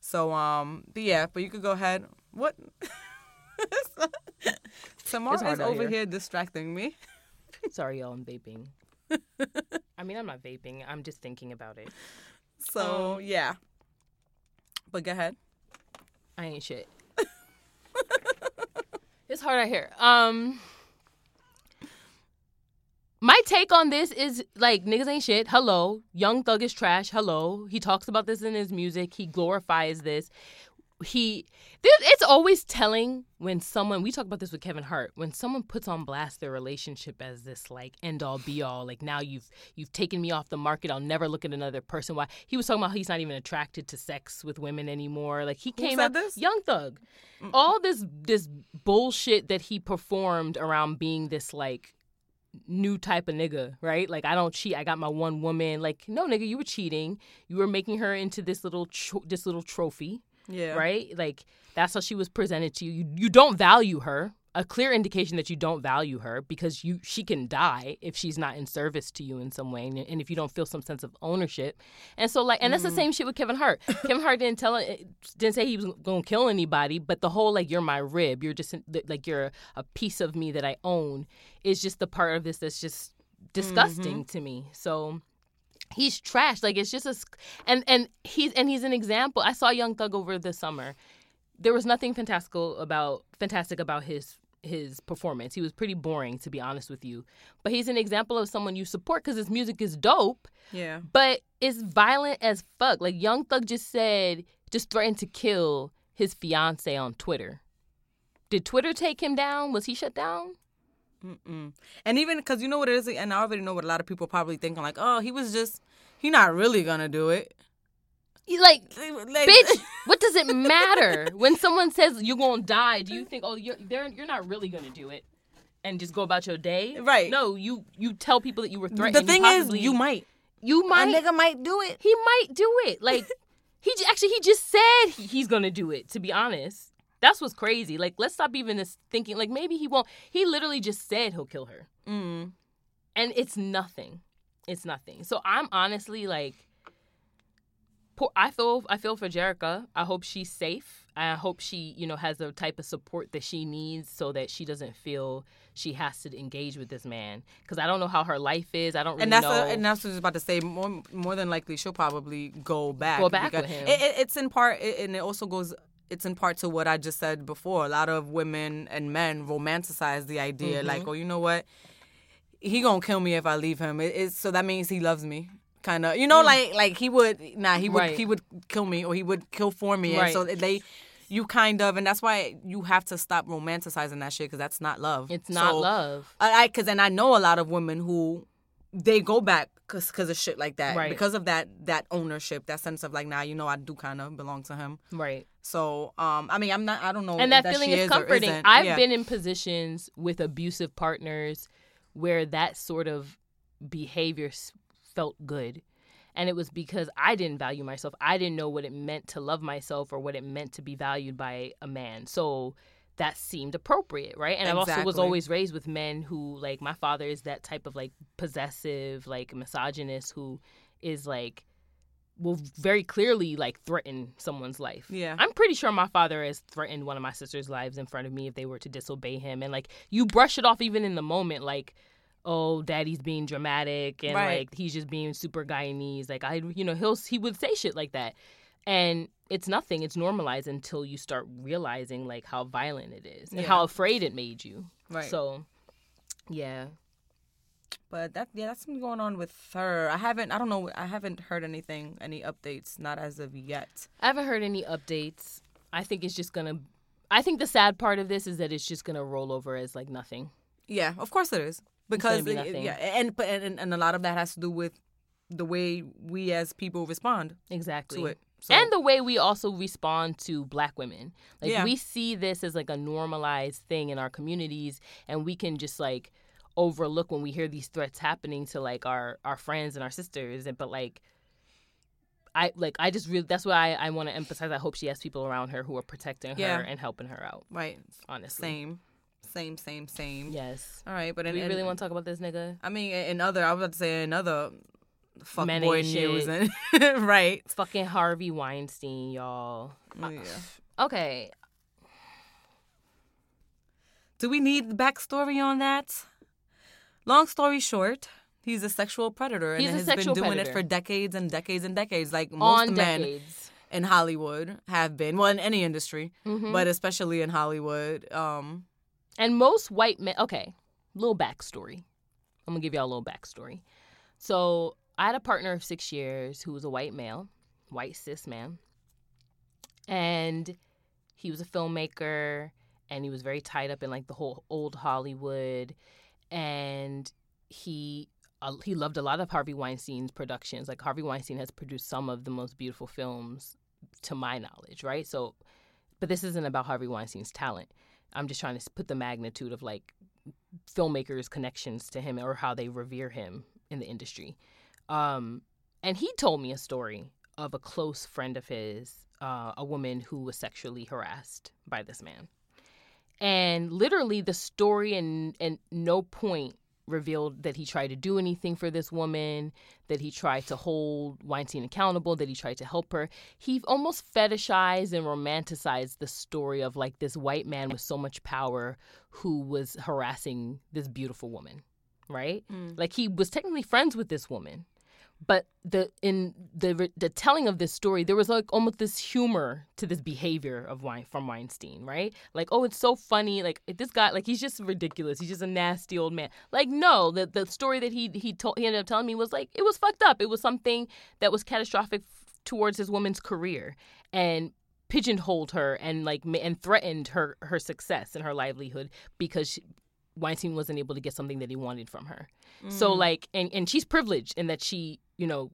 So um, but yeah, but you could go ahead. What? [LAUGHS] Temar is over here. here distracting me. Sorry, y'all. I'm vaping. [LAUGHS] I mean, I'm not vaping. I'm just thinking about it. So yeah. But go ahead. I ain't shit. [LAUGHS] it's hard out here. Um my take on this is like niggas ain't shit. Hello. Young Thug is trash. Hello. He talks about this in his music. He glorifies this. He it's always telling when someone we talk about this with Kevin Hart when someone puts on blast their relationship as this like end all be all like now you've you've taken me off the market I'll never look at another person why he was talking about he's not even attracted to sex with women anymore like he came out this? Young Thug all this this bullshit that he performed around being this like new type of nigga, right? Like I don't cheat. I got my one woman. Like no nigga, you were cheating. You were making her into this little tro- this little trophy, Yeah. right? Like that's how she was presented to you. You you don't value her. A clear indication that you don't value her because you she can die if she's not in service to you in some way, and, and if you don't feel some sense of ownership. And so like, and that's the mm. same shit with Kevin Hart. Kevin Hart didn't tell eh, didn't say he was gonna kill anybody, but the whole like you're my rib, you're just like you're a piece of me that I own is just the part of this that's just disgusting mm-hmm. to me. So he's trash. Like it's just a, and and he's and he's an example. I saw Young Thug over the summer. There was nothing fantastical about fantastic about his his performance. He was pretty boring, to be honest with you. But he's an example of someone you support because his music is dope, Yeah. but it's violent as fuck. Like Young Thug just said, just threatened to kill his fiance on Twitter. Did Twitter take him down? Was he shut down? Mm-mm. And even because you know what it is, and I already know what a lot of people probably thinking, like, oh, he was just, he not really gonna do it. Like Like, bitch, [LAUGHS] what does it matter [LAUGHS] when someone says you're gonna die? Do you think, oh, you're they're, you're not really gonna do it, and just go about your day? Right. No, you you tell people that you were threatened. the thing possibly- is, you might. you might, A nigga might do it. he might do it. Like [LAUGHS] he actually he just said he- he's gonna do it. To be honest, that's what's crazy. Like let's stop even this thinking. Like maybe he won't. He literally just said he'll kill her, Mm. and it's nothing. It's nothing. So I'm honestly like, I feel I feel for Jerrika. I hope she's safe. I hope she, you know, has the type of support that she needs so that she doesn't feel she has to engage with this man. Because I don't know how her life is. I don't really and that's know. A, and that's what I was about to say. More more than likely, she'll probably go back. Go back with him. It, it, it's in part, it, and it also goes. It's in part to what I just said before. A lot of women and men romanticize the idea, Mm-hmm. like, oh, you know what? He gonna kill me if I leave him. It, so that means he loves me. Kind of, you know, like like he would. Nah, he would. Right. He would kill me, or he would kill for me. Right. And so they, you kind of, and that's why you have to stop romanticizing that shit because that's not love. it's not So, love. I because and I know a lot of women who they go back because of shit like that Right. because of that that ownership that sense of like nah you know I do kind of belong to him Right. so um I mean I'm not I don't know and that, if feeling is is comforting. I've Yeah. been in positions with abusive partners where that sort of behavior felt good. And it was because I didn't value myself. I didn't know what it meant to love myself or what it meant to be valued by a man. So that seemed appropriate, right? And I also was always raised with men who, like, my father is that type of like possessive, like misogynist who is like, will very clearly like threaten someone's life. Yeah. I'm pretty sure my father has threatened one of my sister's lives in front of me if they were to disobey him. And like you brush it off even in the moment, like, oh, daddy's being dramatic and Right. like he's just being super Guyanese. Like I you know, he'll he would say shit like that. And it's nothing. It's normalized until you start realizing like how violent it is and Yeah. how afraid it made you. Right. So yeah. but that yeah that's been going on with her I haven't I don't know I haven't heard anything any updates not as of yet I haven't heard any updates. I think it's just gonna I think the sad part of this is that it's just gonna roll over as like nothing. yeah of course it is because be it- yeah and and, and a lot of that has to do with the way we as people respond Exactly. to it. So, and the way we also respond to black women. Like Yeah. we see this as like a normalized thing in our communities and we can just like overlook when we hear these threats happening to like our our friends and our sisters and but like I like I just really that's why I, I want to emphasize I hope she has people around her who are protecting Yeah. her and helping her out. Right. Honestly. Same same same same yes all right but in, we really want to talk about this nigga I mean, in other, I was about to say another fuck Men boy ain't news, shit. and [LAUGHS] right? fucking Harvey Weinstein y'all Oh, yeah. okay Do we need the backstory on that? Long story short, he's a sexual predator He's and has been doing predator. it for decades and decades and decades. Like most on men decades in Hollywood have been, well, in any industry, Mhm. but especially in Hollywood. Um, And most white men, okay, little backstory. I'm gonna give y'all a little backstory. So I had a partner of six years who was a white male, white cis man, and he was a filmmaker, and he was very tied up in like the whole old Hollywood, and he uh, he loved a lot of Harvey Weinstein's productions. Like Harvey Weinstein has produced some of the most beautiful films, to my knowledge, right? So, but this isn't about Harvey Weinstein's talent. I'm just trying to put the magnitude of like filmmakers' connections to him or how they revere him in the industry. Um, and he told me a story of a close friend of his, uh, a woman who was sexually harassed by this man. And literally, the story and and no point revealed that he tried to do anything for this woman, that he tried to hold Weinstein accountable, that he tried to help her. He almost fetishized and romanticized the story of like this white man with so much power who was harassing this beautiful woman, right? Mm. Like he was technically friends with this woman. But the in the the telling of this story, there was like almost this humor to this behavior of Wein from Weinstein, right? Like, oh, it's so funny. Like this guy, like he's just ridiculous. He's just a nasty old man. Like, no, the the story that he he told he ended up telling me was like it was fucked up. It was something that was catastrophic f- towards his woman's career and pigeonholed her and like and threatened her her success and her livelihood because she, Weinstein wasn't able to get something that he wanted from her. So mm. like and and she's privileged in that she, you know,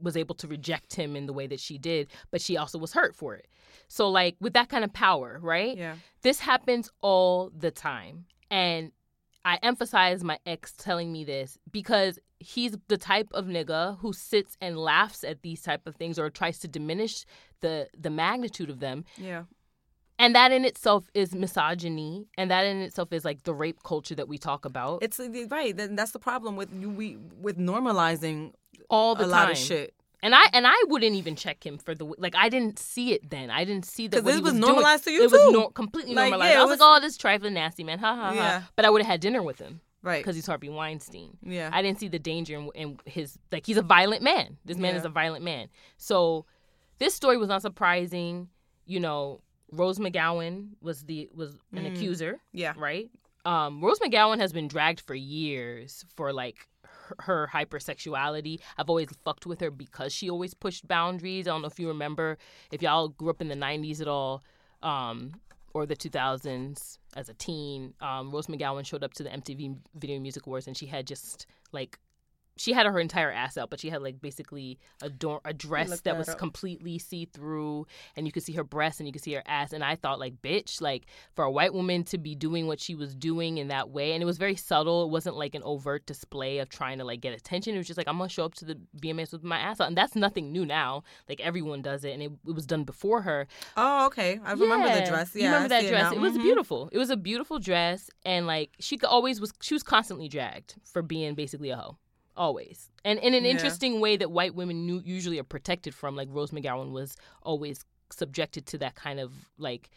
was able to reject him in the way that she did, but she also was hurt for it. So like with that kind of power, right? yeah, This happens all the time. And I emphasize my ex telling me this because he's the type of nigga who sits and laughs at these type of things or tries to diminish the the magnitude of them yeah, and that in itself is misogyny and that in itself is like the rape culture that we talk about it's uh, right. Then that's the problem with you. We with normalizing all the a time lot of shit. And I and I wouldn't even check him for the like I didn't see it then. I didn't see that Because he was doing- normalized to you It too. was nor- completely Like, normalized. yeah, I was, was- like, oh, this trifling nasty man, ha ha Yeah. ha. But I would have had dinner with him right. because he's Harvey Weinstein. Yeah. I didn't see the danger in, in his like he's a violent man. This man Yeah. is a violent man. So this story was not surprising. You know, Rose McGowan was the was an Mm. accuser, yeah. right? Um, Rose McGowan has been dragged for years for like her, her hypersexuality. I've always fucked with her because she always pushed boundaries. I don't know if you remember if y'all grew up in the '90s at all. Um, or the 2000s as a teen, um, Rose McGowan showed up to the MTV Video Music Awards and she had just like she had her entire ass out, but she had like basically a door a dress that that was up. completely see through, and you could see her breasts and you could see her ass. And I thought like, bitch, like for a white woman to be doing what she was doing in that way, and it was very subtle. It wasn't like an overt display of trying to like get attention. It was just like I'm gonna show up to the VMAs with my ass out, and that's nothing new now. Like everyone does it, and it, it was done before her. Oh, okay. I remember the dress. Yeah, you remember I that dress? now. It, was Mhm. beautiful. It was a beautiful dress, and like she always was she was constantly dragged for being basically a hoe, always, and in an Yeah. interesting way that white women nu- usually are protected from. Like Rose McGowan was always subjected to that kind of like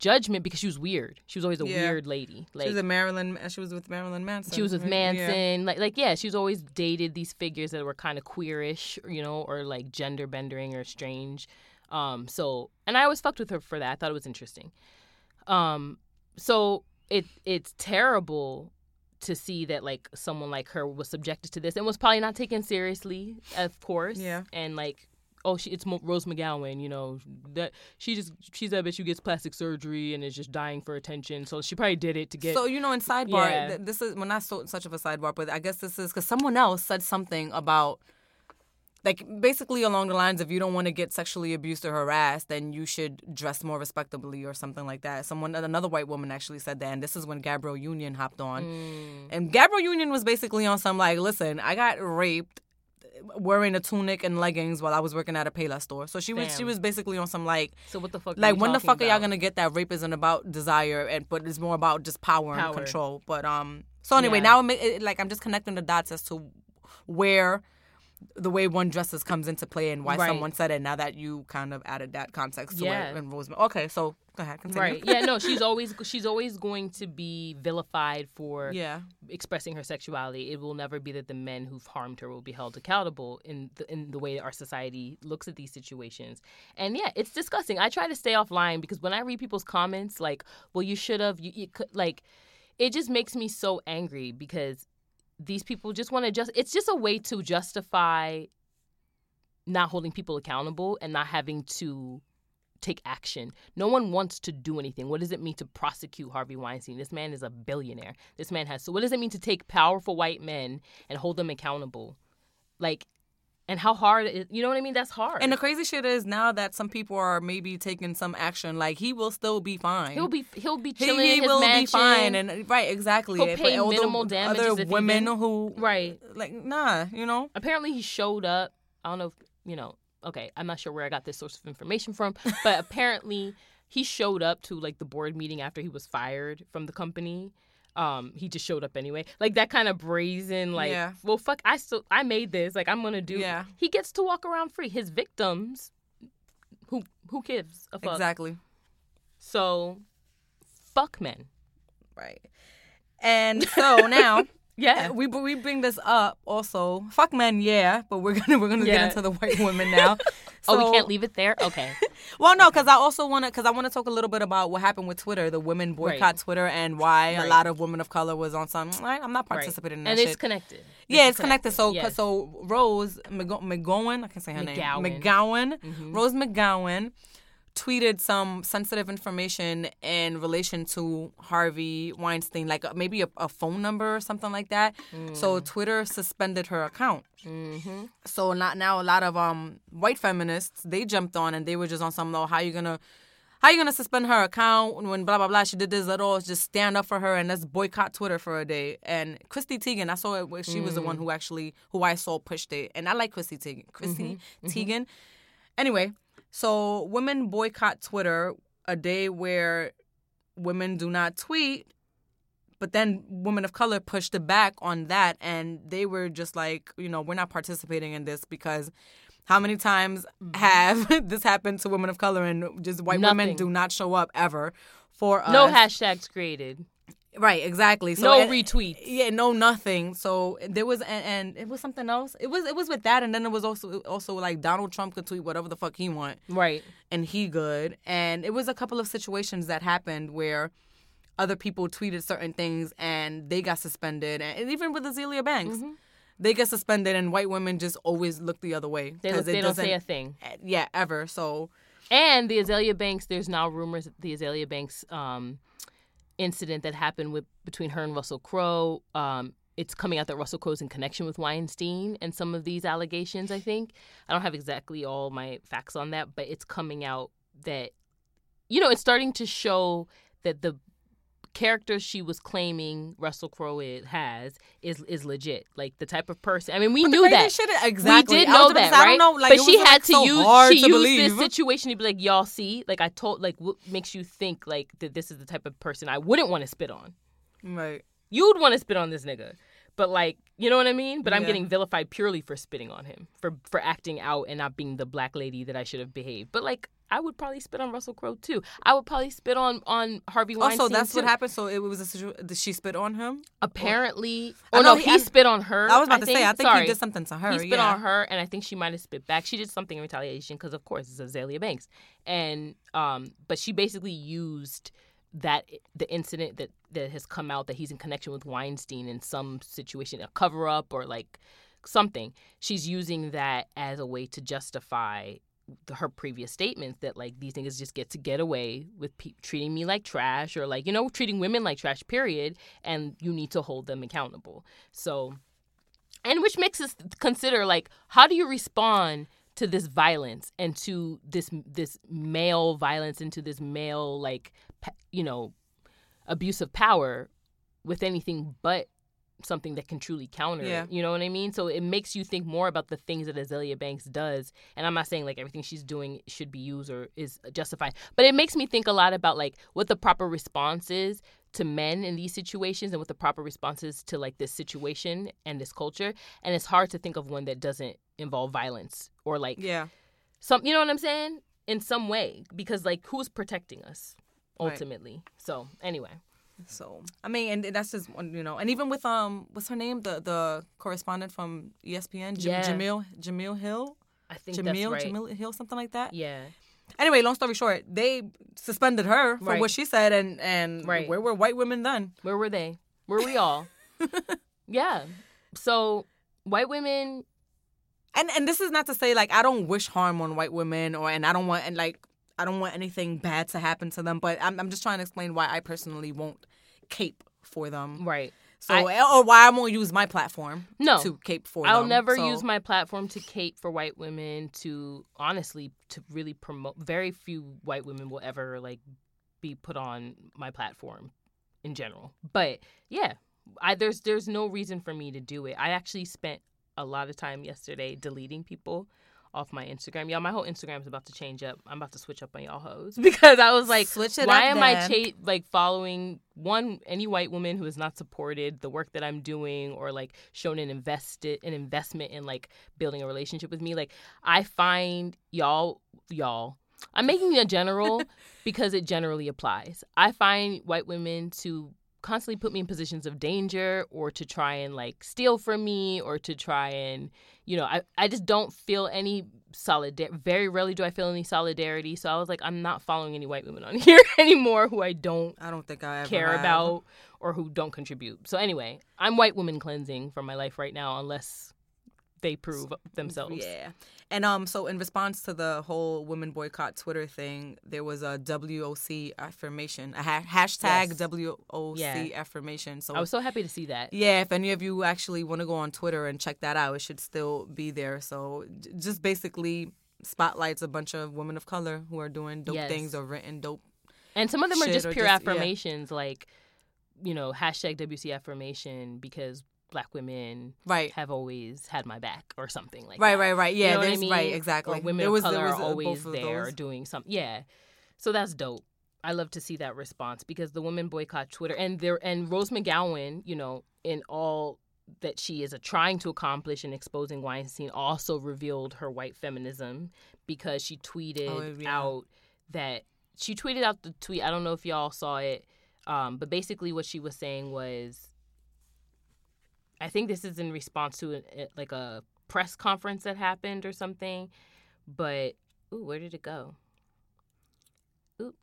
judgment because she was weird. She was always a Yeah. weird lady. Like she was a Marilyn. She was with Marilyn Manson. she was with? Manson. Like like yeah, she's always dated these figures that were kind of queerish, you know, or like gender bending or strange. Um so and I always fucked with her for that. I thought it was interesting. Um so it it's terrible to see that like someone like her was subjected to this and was probably not taken seriously, of course. Yeah. And like oh she it's Mo- Rose McGowan, you know, that she just she's that bitch who gets plastic surgery and is just dying for attention. So she probably did it to get So you know, in sidebar, Yeah. th- this is well, not so such of a sidebar, but I guess this is because someone else said something about, like, basically along the lines of you don't want to get sexually abused or harassed, then you should dress more respectably or something like that. Someone, another white woman actually said that, and this is when Gabrielle Union hopped on, Mm. and Gabrielle Union was basically on some like, listen, I got raped wearing a tunic and leggings while I was working at a Payless store. So she was she was basically on some like So what the fuck? like when the fuck are y'all gonna get that rape isn't about desire and but it's more about just power, Power. and control but um so anyway Yeah. now it, like i'm just connecting the dots as to where the way one dresses comes into play and why Right. someone said it now that you kind of added that context to Yeah. it and Rosemary. okay so go ahead continue Right. Yeah. No. She's always she's always going to be vilified for [LAUGHS] yeah expressing her sexuality. It will never be that the men who've harmed her will be held accountable in the, in the way that our society looks at these situations. And yeah, it's disgusting. I try to stay offline because when I read people's comments, like, "Well, you should have," you, you could like, it just makes me so angry because these people just want to just. It's just a way to justify not holding people accountable and not having to take action. No one wants to do anything. What does it mean to prosecute Harvey Weinstein? This man is a billionaire. This man has so what does it mean to take powerful white men and hold them accountable? Like and how hard it, you know what I mean? That's hard. and the crazy shit is now that some people are maybe taking some action like he will still be fine he'll be he'll be he, chilling he his will mansion. be fine and right exactly He'll pay although minimal damages other women who right. like nah you know Apparently he showed up. I don't know if, you know, okay, I'm not sure where I got this source of information from, but [LAUGHS] apparently he showed up to like the board meeting after he was fired from the company. Um, he just showed up anyway. Like that kind of brazen, like, Yeah. well, fuck, I still, I made this. Like, I'm gonna do. Yeah. He gets to walk around free. His victims, who, who gives a fuck? exactly So, fuck men. Right. And so now [LAUGHS] Yeah. we we bring this up also. Fuck men, yeah, but we're gonna we're gonna Yeah. get into the white women now. [LAUGHS] oh, So- we can't leave it there. Okay. [LAUGHS] Well, no, because I also want to because I want to talk a little bit about what happened with Twitter. The women boycott Right. Twitter and why a lot of women of color was on some. "Right, I'm not Right. participating in that and shit. it's connected. yeah, it's is connected. So, Yes. so Rose McGowan, I can say her McGowan. name, McGowan, Mhm. Rose McGowan, tweeted some sensitive information in relation to Harvey Weinstein, like uh, maybe a, a phone number or something like that. So Twitter suspended her account. Mm-hmm. So not now a lot of um white feminists they jumped on and they were just on some low. How you gonna how you gonna suspend her account when blah blah blah she did this at all? Just stand up for her and let's boycott Twitter for a day. And Chrissy Teigen, I saw it. She was the one who actually who I saw pushed it, and I like Chrissy Teigen. Chrissy Teigen. Anyway, so women boycott Twitter a day where women do not tweet but then women of color pushed it back on that and they were just like you know we're not participating in this because How many times mm-hmm. have [LAUGHS] this happened to women of color and just white women do not show up ever for us? No hashtags created. Right, exactly. So no retweets. Yeah, no nothing. So there was and, and it was something else. It was it was with that and then it was also also like Donald Trump could tweet whatever the fuck he want Right. and he good. And it was a couple of situations that happened where other people tweeted certain things and they got suspended and even with Azealia Banks. Mm-hmm. They get suspended and white women just always look the other way. They, 'cause they it don't say a thing. Yeah, ever. So And the Azealia Banks, there's now rumors that the Azealia Banks um, incident that happened with between her and Russell Crowe. Um, it's coming out that Russell Crowe's in connection with Weinstein and some of these allegations. I think I don't have exactly all my facts on that, but it's coming out that you know it's starting to show that the character she was claiming Russell Crowe has is is legit. Like the type of person. I mean, we But knew that. shit exactly. We did know that, say, right? Know, like, but she was, had like, to so use she to used believe. this situation to be like, y'all see, like I told, like what makes you think like that this is the type of person I wouldn't want to spit on. Right. You'd want to spit on this nigga, but like you know what I mean. But I'm getting vilified purely for spitting on him for for acting out and not being the black lady that I should have behaved. But like. I would probably spit on Russell Crowe too. I would probably spit on on Harvey Weinstein. Also, that's too. what happened. So it was a situation. Did she spit on him? Apparently, I oh no, he- he, spit on her. I was about to say. I think Sorry. he did something to her. He spit yeah. on her, and I think she might have spit back. She did something in retaliation because, of course, it's Azealia Banks, and um, but she basically used that the incident that that has come out that he's in connection with Weinstein in some situation, a cover up or like something. She's using that as a way to justify the, her previous statements that like these niggas just get to get away with pe- treating me like trash or like you know treating women like trash period and you need to hold them accountable. So and which makes us consider like how do you respond to this violence and to this this male violence and to this male like you know abuse of power with anything but something that can truly counter Yeah. it. You know what I mean? So it makes you think more about the things that Azealia Banks does. And I'm not saying like everything she's doing should be used or is justified, but it makes me think a lot about like what the proper response is to men in these situations and what the proper response is to like this situation and this culture. And it's hard to think of one that doesn't involve violence or like Yeah. some you know what I'm saying? In some way. Because like who's protecting us Right. ultimately? So anyway. So I mean, and that's just one, you know, and even with um, what's her name, the the correspondent from ESPN, Jam- Yeah. Jemele Jemele Hill, I think Jemele that's right. Jemele Hill, something like that. Yeah. Anyway, long story short, they suspended her for Right. what she said, and and Right. where were white women then? Where were they? Where were we all? [LAUGHS] yeah. So white women And and this is not to say like I don't wish harm on white women or and I don't want and like I don't want anything bad to happen to them, but I'm I'm just trying to explain why I personally won't cape for them. right. So I- or why I won't use my platform No. to cape for I'll them. never So- use my platform to cape for white women to honestly to really promote very few white women will ever like be put on my platform in general. But yeah, I there's there's no reason for me to do it. I actually spent a lot of time yesterday deleting people off my Instagram. Y'all, my whole Instagram is about to change up. I'm about to switch up on y'all hoes [LAUGHS] because I was like, Switch it why am I then. cha- like following one any white woman who has not supported the work that I'm doing or like shown an invested an investment in like building a relationship with me? Like I find y'all y'all. I'm making it a general [LAUGHS] because it generally applies. I find white women to constantly put me in positions of danger or to try and like steal from me or to try and you know I, I just don't feel any solidarity very rarely do i feel any solidarity so i was like i'm not following any white women on [LAUGHS] here anymore who i don't I don't think I ever care have. about or who don't contribute so anyway i'm white woman cleansing from my life right now unless they prove themselves Yeah. And um so in response to the whole women boycott Twitter thing, there was a WOC affirmation, a ha- hashtag Yes. WOC Yeah. affirmation. So i was so happy to see that yeah, if any of you actually want to go on Twitter and check that out, it should still be there. So j- just basically spotlights a bunch of women of color who are doing dope Yes. things or written dope. And some of them are just pure just- yeah. affirmations, like, you know, hashtag WOC affirmation because black women Right. have always had my back or something like Right, that. right, right. You Yeah, know what I there's right, mean? exactly. Or women there of color was are uh, always there those. doing something. Yeah. So that's dope. I love to see that response because the women boycott Twitter and there and Rose McGowan, you know, in all that she is trying to accomplish in exposing Weinstein also revealed her white feminism because she tweeted Oh, yeah. out that she tweeted out the tweet. I don't know if y'all saw it, um, but basically what she was saying was, I think this is in response to a, like a press conference that happened or something. But ooh, where did it go? Ooh.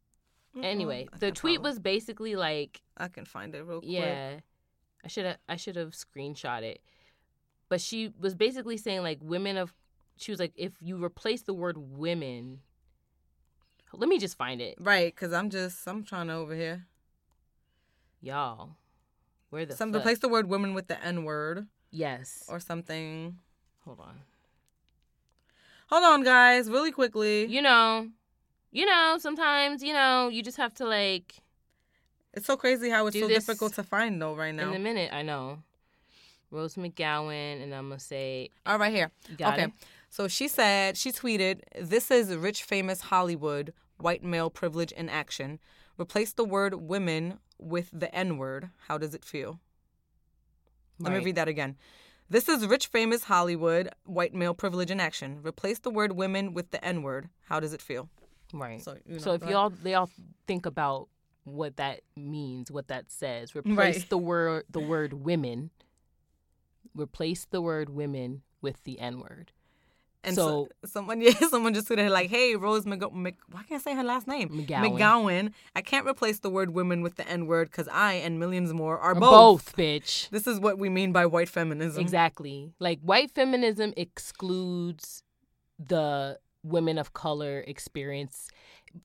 Anyway, I the tweet was basically like I can find it real quick. yeah. I should have I should have screenshot it. But she was basically saying like women of she was like if you replace the word women let me just find it. Right, because I'm just I'm trying to over here. Y'all. Where the Some fuck? replace the word women with the N word Yes. or something. Hold on. Hold on, guys, really quickly. You know, you know, sometimes, you know, you just have to like It's so crazy how it's Do so this difficult to find though right now. in a minute, I know. Rose McGowan and I'm gonna say All right, here. you got okay. it. So she said, she tweeted, This is rich, famous Hollywood, white male privilege in action. Replace the word women with the N word. How does it feel? Let me read that again. This is rich, famous Hollywood, white male privilege in action. Replace the word women with the N word. How does it feel? Right. So, you know, So if go y'all they all think about what that means, what that says, replace Right. the word the word women. Replace the word women with the N word. And so- so, someone, [LAUGHS] yeah, someone just tweeted like, "Hey, Rose McGo- Mc, why can't I say her last name? McGowan. McGowan. I can't replace the word women with the N word because I and millions more are both. both, bitch. This is what we mean by white feminism. Exactly. Like white feminism excludes the women of color experience.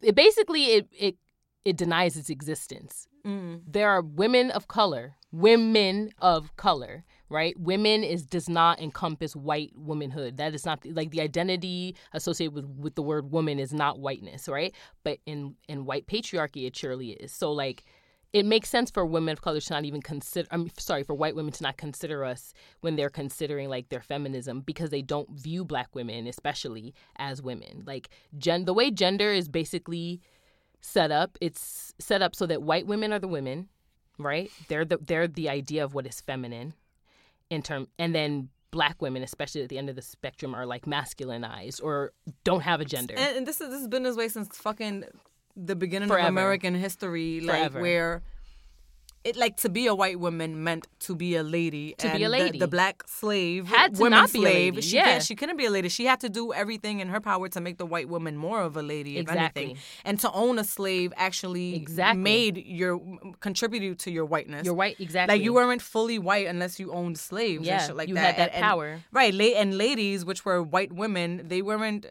It basically it it it denies its existence. Mm. there are women of color, women of color, right? Women is does not encompass white womanhood. That is not like the identity associated with with the word woman is not whiteness, right? But in in white patriarchy, it surely is. So like. It makes sense for women of color to not even consider. I'm sorry for white women to not consider us when they're considering like their feminism because they don't view black women, especially as women. Like gen, the way gender is basically set up. It's set up so that white women are the women, right? They're the they're the idea of what is feminine in term and then black women, especially at the end of the spectrum, are like masculinized or don't have a gender. And, and this is this has been this way since fucking the beginning Forever. of American history, like Forever. where it like to be a white woman meant to be a lady. To be a the- lady. The, black slave Had to not be a lady, She yeah. can't, she couldn't be a lady. She had to do everything in her power to make the white woman more of a lady, if Exactly. anything. And to own a slave actually Exactly. made your contributed to your whiteness. You're white, exactly. Like you weren't fully white unless you owned slaves Yeah, and shit like you that. had that And- and- power. right. And ladies, which were white women, they weren't.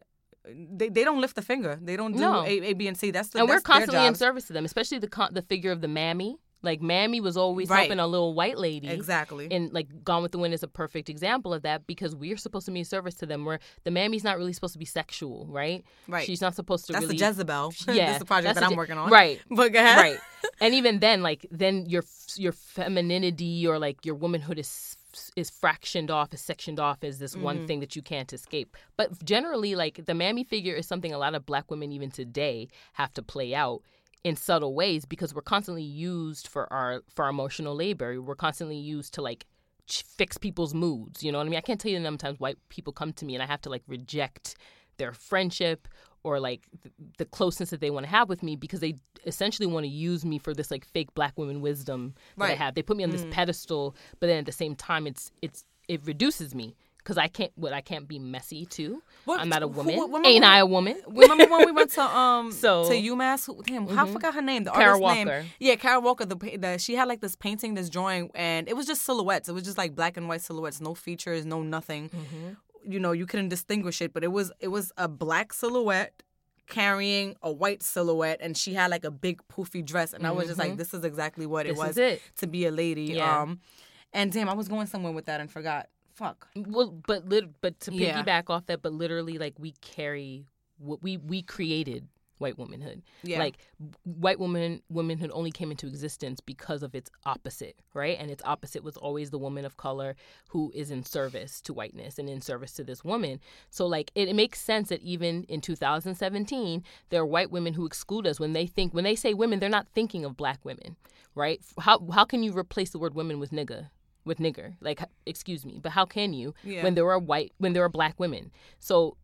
They, they don't lift a finger. They don't do No. a, a, B, and C. That's the and we're that's their constantly in service to them, especially the con- the figure of the mammy. Like mammy was always Right. helping a little white lady. Exactly. And like Gone with the Wind is a perfect example of that because we're supposed to be in service to them. Where the mammy's not really supposed to be sexual, right? Right. She's not supposed to that's really. the Jezebel. [LAUGHS] Yeah, that's the project that's that a I'm working on. Right. [LAUGHS] But go ahead. right and even then like then your your femininity or like your womanhood is is fractioned off is sectioned off as this Mm-hmm. one thing that you can't escape but generally like the mammy figure is something a lot of black women even today have to play out in subtle ways because we're constantly used for our for our emotional labor. We're constantly used to like ch- fix people's moods you know what i mean? I can't tell you the number of times white people come to me and i have to like reject their friendship or like the closeness that they want to have with me because they essentially want to use me for this like fake black woman wisdom that I have. They put me on this mm. pedestal, but then at the same time, it's it's it reduces me because I can't what I can't be messy too. What- I'm not a who- woman. remember Ain't I a woman? [LAUGHS] Remember when we went to [LAUGHS] um So- to UMass? Who, damn, how I forgot her name. The Kara artist's name. Walker. Yeah, Kara Walker. The, the she had like this painting, this drawing, and it was just silhouettes. It was just like black and white silhouettes, no features, no nothing. Mm-hmm. You know, you couldn't distinguish it, but it was it was a black silhouette carrying a white silhouette, and she had like a big poofy dress, and I was just like, this is exactly what it Mm-hmm. Was it. to be a lady. Yeah. Um, and damn, I was going somewhere with that and forgot. Fuck. Well, but lit- but to Yeah. piggyback off that, but literally like we carry what we we created white womanhood. Yeah. Like white woman womanhood only came into existence because of its opposite, right? And its opposite was always the woman of color who is in service to whiteness and in service to this woman. So like it, it makes sense that even in 2017 there are white women who exclude us when they think when they say women they're not thinking of black women, right? How how can you replace the word women with nigga? With nigger. Like, excuse me, but how can you Yeah. when there are white when there are black women? So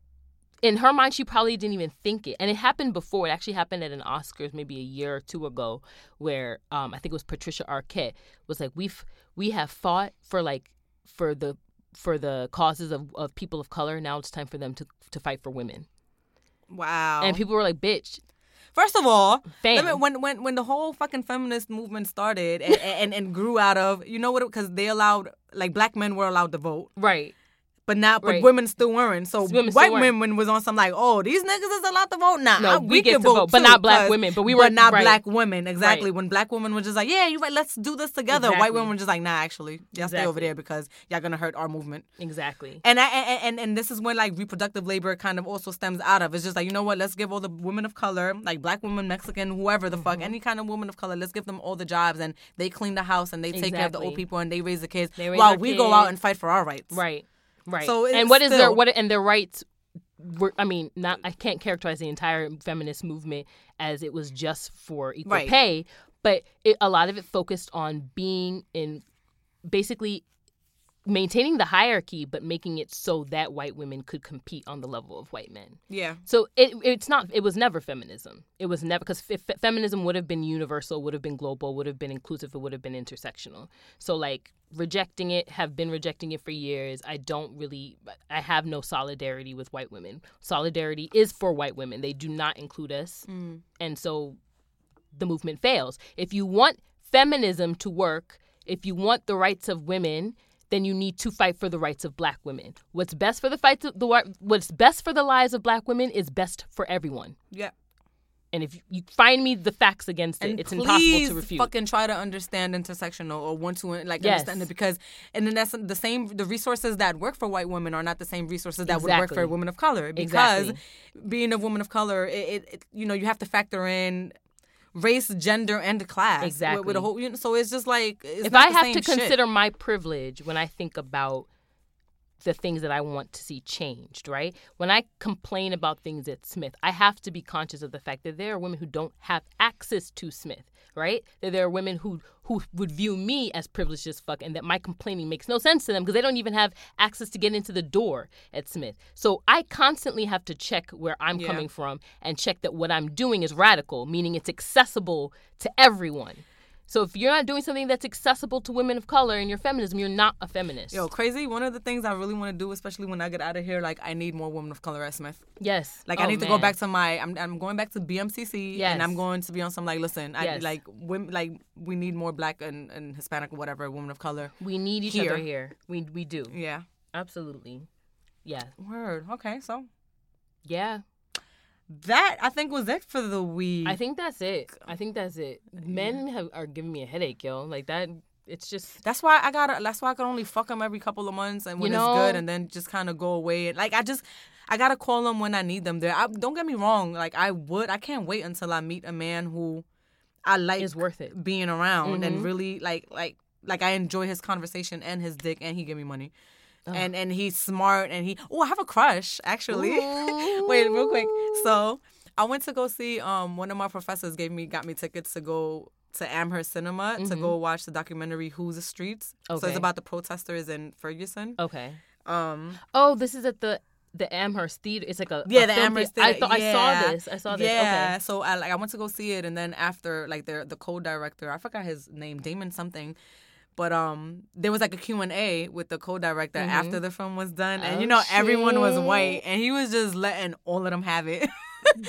in her mind, she probably didn't even think it. And it happened before. It actually happened at an Oscars maybe a year or two ago, where um, I think it was Patricia Arquette was like, "We've we have fought for like for the for the causes of, of people of color. Now it's time for them to to fight for women." Wow. And people were like, "Bitch, First of all, me- when when when the whole fucking feminist movement started and and, and grew out of you know what because they allowed like black men were allowed to vote, right." But now but Right. women still weren't. So Women white weren't. women was on some like oh these niggas is allowed to vote now. No, we, we get can to vote, but not black women. But we but were- not right. black women exactly. Right. When black women were just like yeah you right let's do this together. White women were just like nah actually y'all stay over there because y'all gonna hurt our movement. Exactly. And, I, and and and this is when like reproductive labor kind of also stems out of. It's just like you know what? Let's give all the women of color, like black women, Mexican, whoever the Mm-hmm. fuck, any kind of woman of color, let's give them all the jobs and they clean the house and they take care of the old people and they raise the kids raise while we go out and fight for our rights. Right. Right. So and it's what is their what and their rights were I mean, not mm. I can't characterize the entire feminist movement as it was just for equal Right. pay, but it, a lot of it focused on being in basically maintaining the hierarchy but making it so that white women could compete on the level of white men. Yeah. So it it's not it was never feminism. It was never because f- feminism would have been universal, would have been global, would have been inclusive, it would have been intersectional. So like rejecting it, have been rejecting it for years. I don't really I have no solidarity with white women. Solidarity is for white women. They do not include us. Mm. And so the movement fails. If you want feminism to work, if you want the rights of women, then you need to fight for the rights of black women. What's best for the fight the what's best for the lives of black women is best for everyone. Yeah. And if you find me the facts against it, And it's impossible to refute. fucking try to understand intersectional or want to like Yes. understand it because and then that's the same the resources that work for white women are not the same resources that would work for Exactly. a woman of color because Exactly. being a woman of color it, it you know you have to factor in race gender and class with- with, a whole you know, so it's just like it's if I have to shit. consider my privilege when I think about the things that I want to see changed, right? When I complain about things at Smith, I have to be conscious of the fact that there are women who don't have access to Smith, right? That there are women who who would view me as privileged as fuck and that my complaining makes no sense to them because they don't even have access to get into the door at Smith. So I constantly have to check where I'm Yeah. coming from and check that what I'm doing is radical, meaning it's accessible to everyone. So if you're not doing something that's accessible to women of color in your feminism, you're not a feminist. Yo, crazy. One of the things I really want to do, especially when I get out of here, like I need more women of color at Smith. yes. Like I Oh, need to go back to my. I'm, I'm going back to BMCC, Yes. and I'm going to be on some like. Listen, I Yes. like women. Like we need more black and, and Hispanic or whatever women of color. We need each here. other here. We we do. Yeah. Absolutely. Yeah. Word. Okay. So Yeah. That I think was it for the week. I think that's it. I think that's it. Men have, are giving me a headache, yo. Like that. It's just that's why I gotta. That's why I can only fuck them every couple of months, and when You it's good, and then just kind of go away. Like I just, I gotta call them when I need them. There. I, don't get me wrong. Like I would. I can't wait until I meet a man who I like is worth it. being around and Mhm. really like like like I enjoy his conversation and his dick and he give me money. And and he's smart and he oh I have a crush actually. [LAUGHS] Wait, real quick. So I went to go see um one of my professors gave me got me tickets to go to Amherst Cinema to go watch the documentary Whose the Streets. So it's about the protesters in Ferguson. Okay. Um Oh, this is at the the Amherst Theater. It's like a Yeah, a the Amherst theater. I thought I saw this. I saw this. Yeah, Okay. so I like I went to go see it, and then after like the the co-director, I forgot his name, Damon something, but um there was like a Q and A with the co-director after the film was done, and you Mm-hmm. Oh, know everyone was white, and he was just letting all of them have it. [LAUGHS]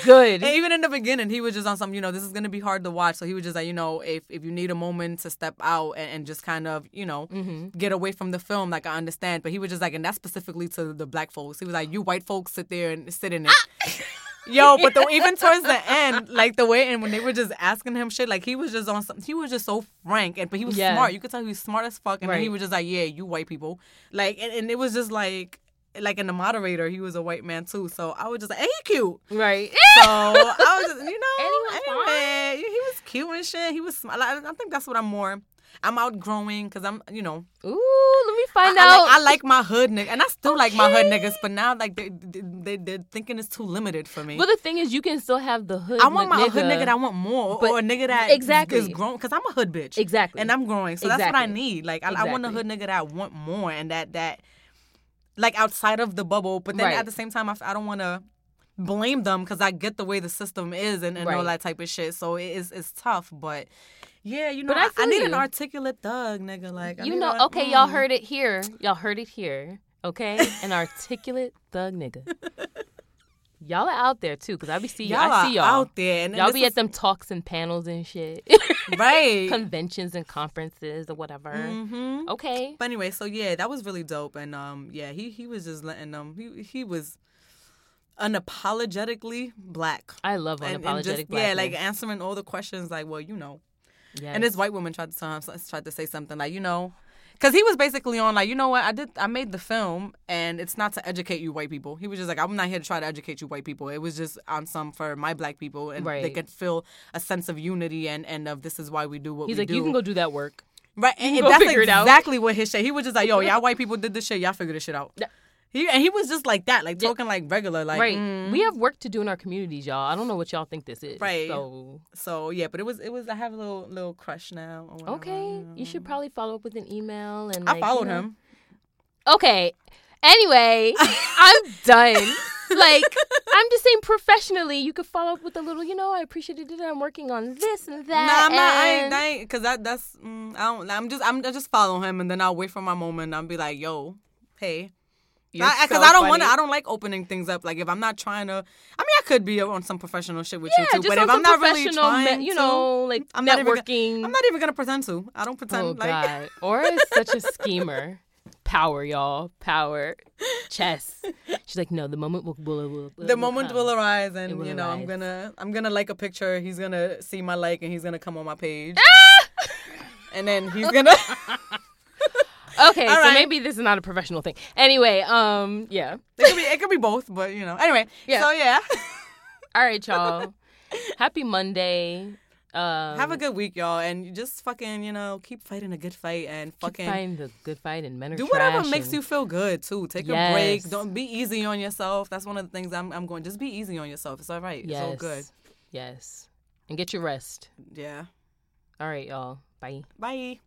Good. And even in the beginning, he was just on some, you know, this is gonna be hard to watch. So he was just like, you know, if if you need a moment to step out and, and just kind of, you know, Mm-hmm. get away from the film, like I understand. But he was just like, and that's specifically to the black folks. He was like, you white folks sit there and sit in it. [LAUGHS] Yo, but the, even towards the end, like the way and when they were just asking him shit, like he was just on some, he was just so frank and but he was Yeah. smart. You could tell he was smart as fuck, and then he was just like, yeah, you white people, like, and, and it was just like. Like in the moderator, he was a white man too, so I was just like, "Hey, he cute." right. So I was, just, you [LAUGHS] know, And he was anyway, he was cute and shit. He was. sm- I think that's what I'm more. I'm outgrowing because I'm, you know, Ooh, let me find I out. like, I like my hood nigga, and I still like my hood niggas. But now, like they, they, they, are thinking it's too limited for me. Well, the thing is, you can still have the hood. I want my nigga. hood nigga that I want more, But- or a nigga that Exactly. is grown. Because I'm a hood bitch, Exactly. and I'm growing, so that's what I need. Like I, I want a hood nigga that I want more, and that that like outside of the bubble. But then Right. at the same time, I, I don't want to blame them because I get the way the system is and, and all Right. that type of shit. So it is it's tough, but. Yeah, you know, But I I, I need an articulate thug, nigga. Like I you know, a- okay, y'all mm. heard it here. Y'all heard it here. Okay, an [LAUGHS] articulate thug nigga. Y'all are out there too, cause I be see Y'all I see y'all. out there, and y'all be is- at them talks and panels and shit, [LAUGHS] right. [LAUGHS] conventions and conferences or whatever. hmm Okay, But anyway, so yeah, that was really dope, and um, yeah, he he was just letting them. He he was unapologetically black. I love And, unapologetic and just, black yeah, like answering all the questions, like, well, you know. Yes. And this white woman tried to tell him, tried to say something like, you know, because he was basically on like, you know what, I did, I made the film, and it's not to educate you white people. He was just like, I'm not here to try to educate you white people. It was just on some for my black people, and they could feel a sense of unity and and of this is why we do what He's we like, do. He's like, you can go do that work. Right, and, and that's figure it out. exactly what his shit. He was just like, "Yo, y'all white people did this shit. Y'all figure this shit out." Yeah. He and he was just like that, like talking like regular, like right. mm. We have work to do in our communities, y'all. I don't know what y'all think this is. Right. So So yeah, but it was it was. I have a little little crush now. okay, you should probably follow up with an email and. I followed you know- him. Okay. Anyway, [LAUGHS] I'm done. Like, I'm just saying professionally, you could follow up with a little, you know, I appreciated it. I'm working on this and Nah, that. I'm not. I ain't, I ain't cause that that's. Mm, I don't. I'm just. I'm I just follow him, and then I'll wait for my moment. I'll be like, "Yo, hey." Because so I, don't want to. I don't like opening things up. Like if I'm not trying to, I mean, I could be on some professional shit with yeah, you too. But if I'm not really trying, me- you know, like I'm not even networking. I'm not even gonna pretend to. I don't pretend. oh like, God, [LAUGHS] Aura is such a schemer. Power, y'all, power, chess. She's like, no, the moment will, will, will, will the moment come. will arise and will you know i'm gonna i'm gonna like a picture he's gonna see my like and he's gonna come on my page ah! and then he's gonna [LAUGHS] Okay, All so right. maybe this is not a professional thing. Anyway, um, yeah. it could be it could be both but you know anyway Yeah. so yeah [LAUGHS] All right, y'all. Happy Monday. Um, have a good week y'all and just fucking you know keep fighting a good fight and fucking fighting the good fight and men are do whatever makes and- you feel good too take a break don't be easy on yourself that's one of the things i'm, I'm going just be easy on yourself it's all right Yes. it's all good Yes. And get your rest. yeah All right, y'all. Bye. bye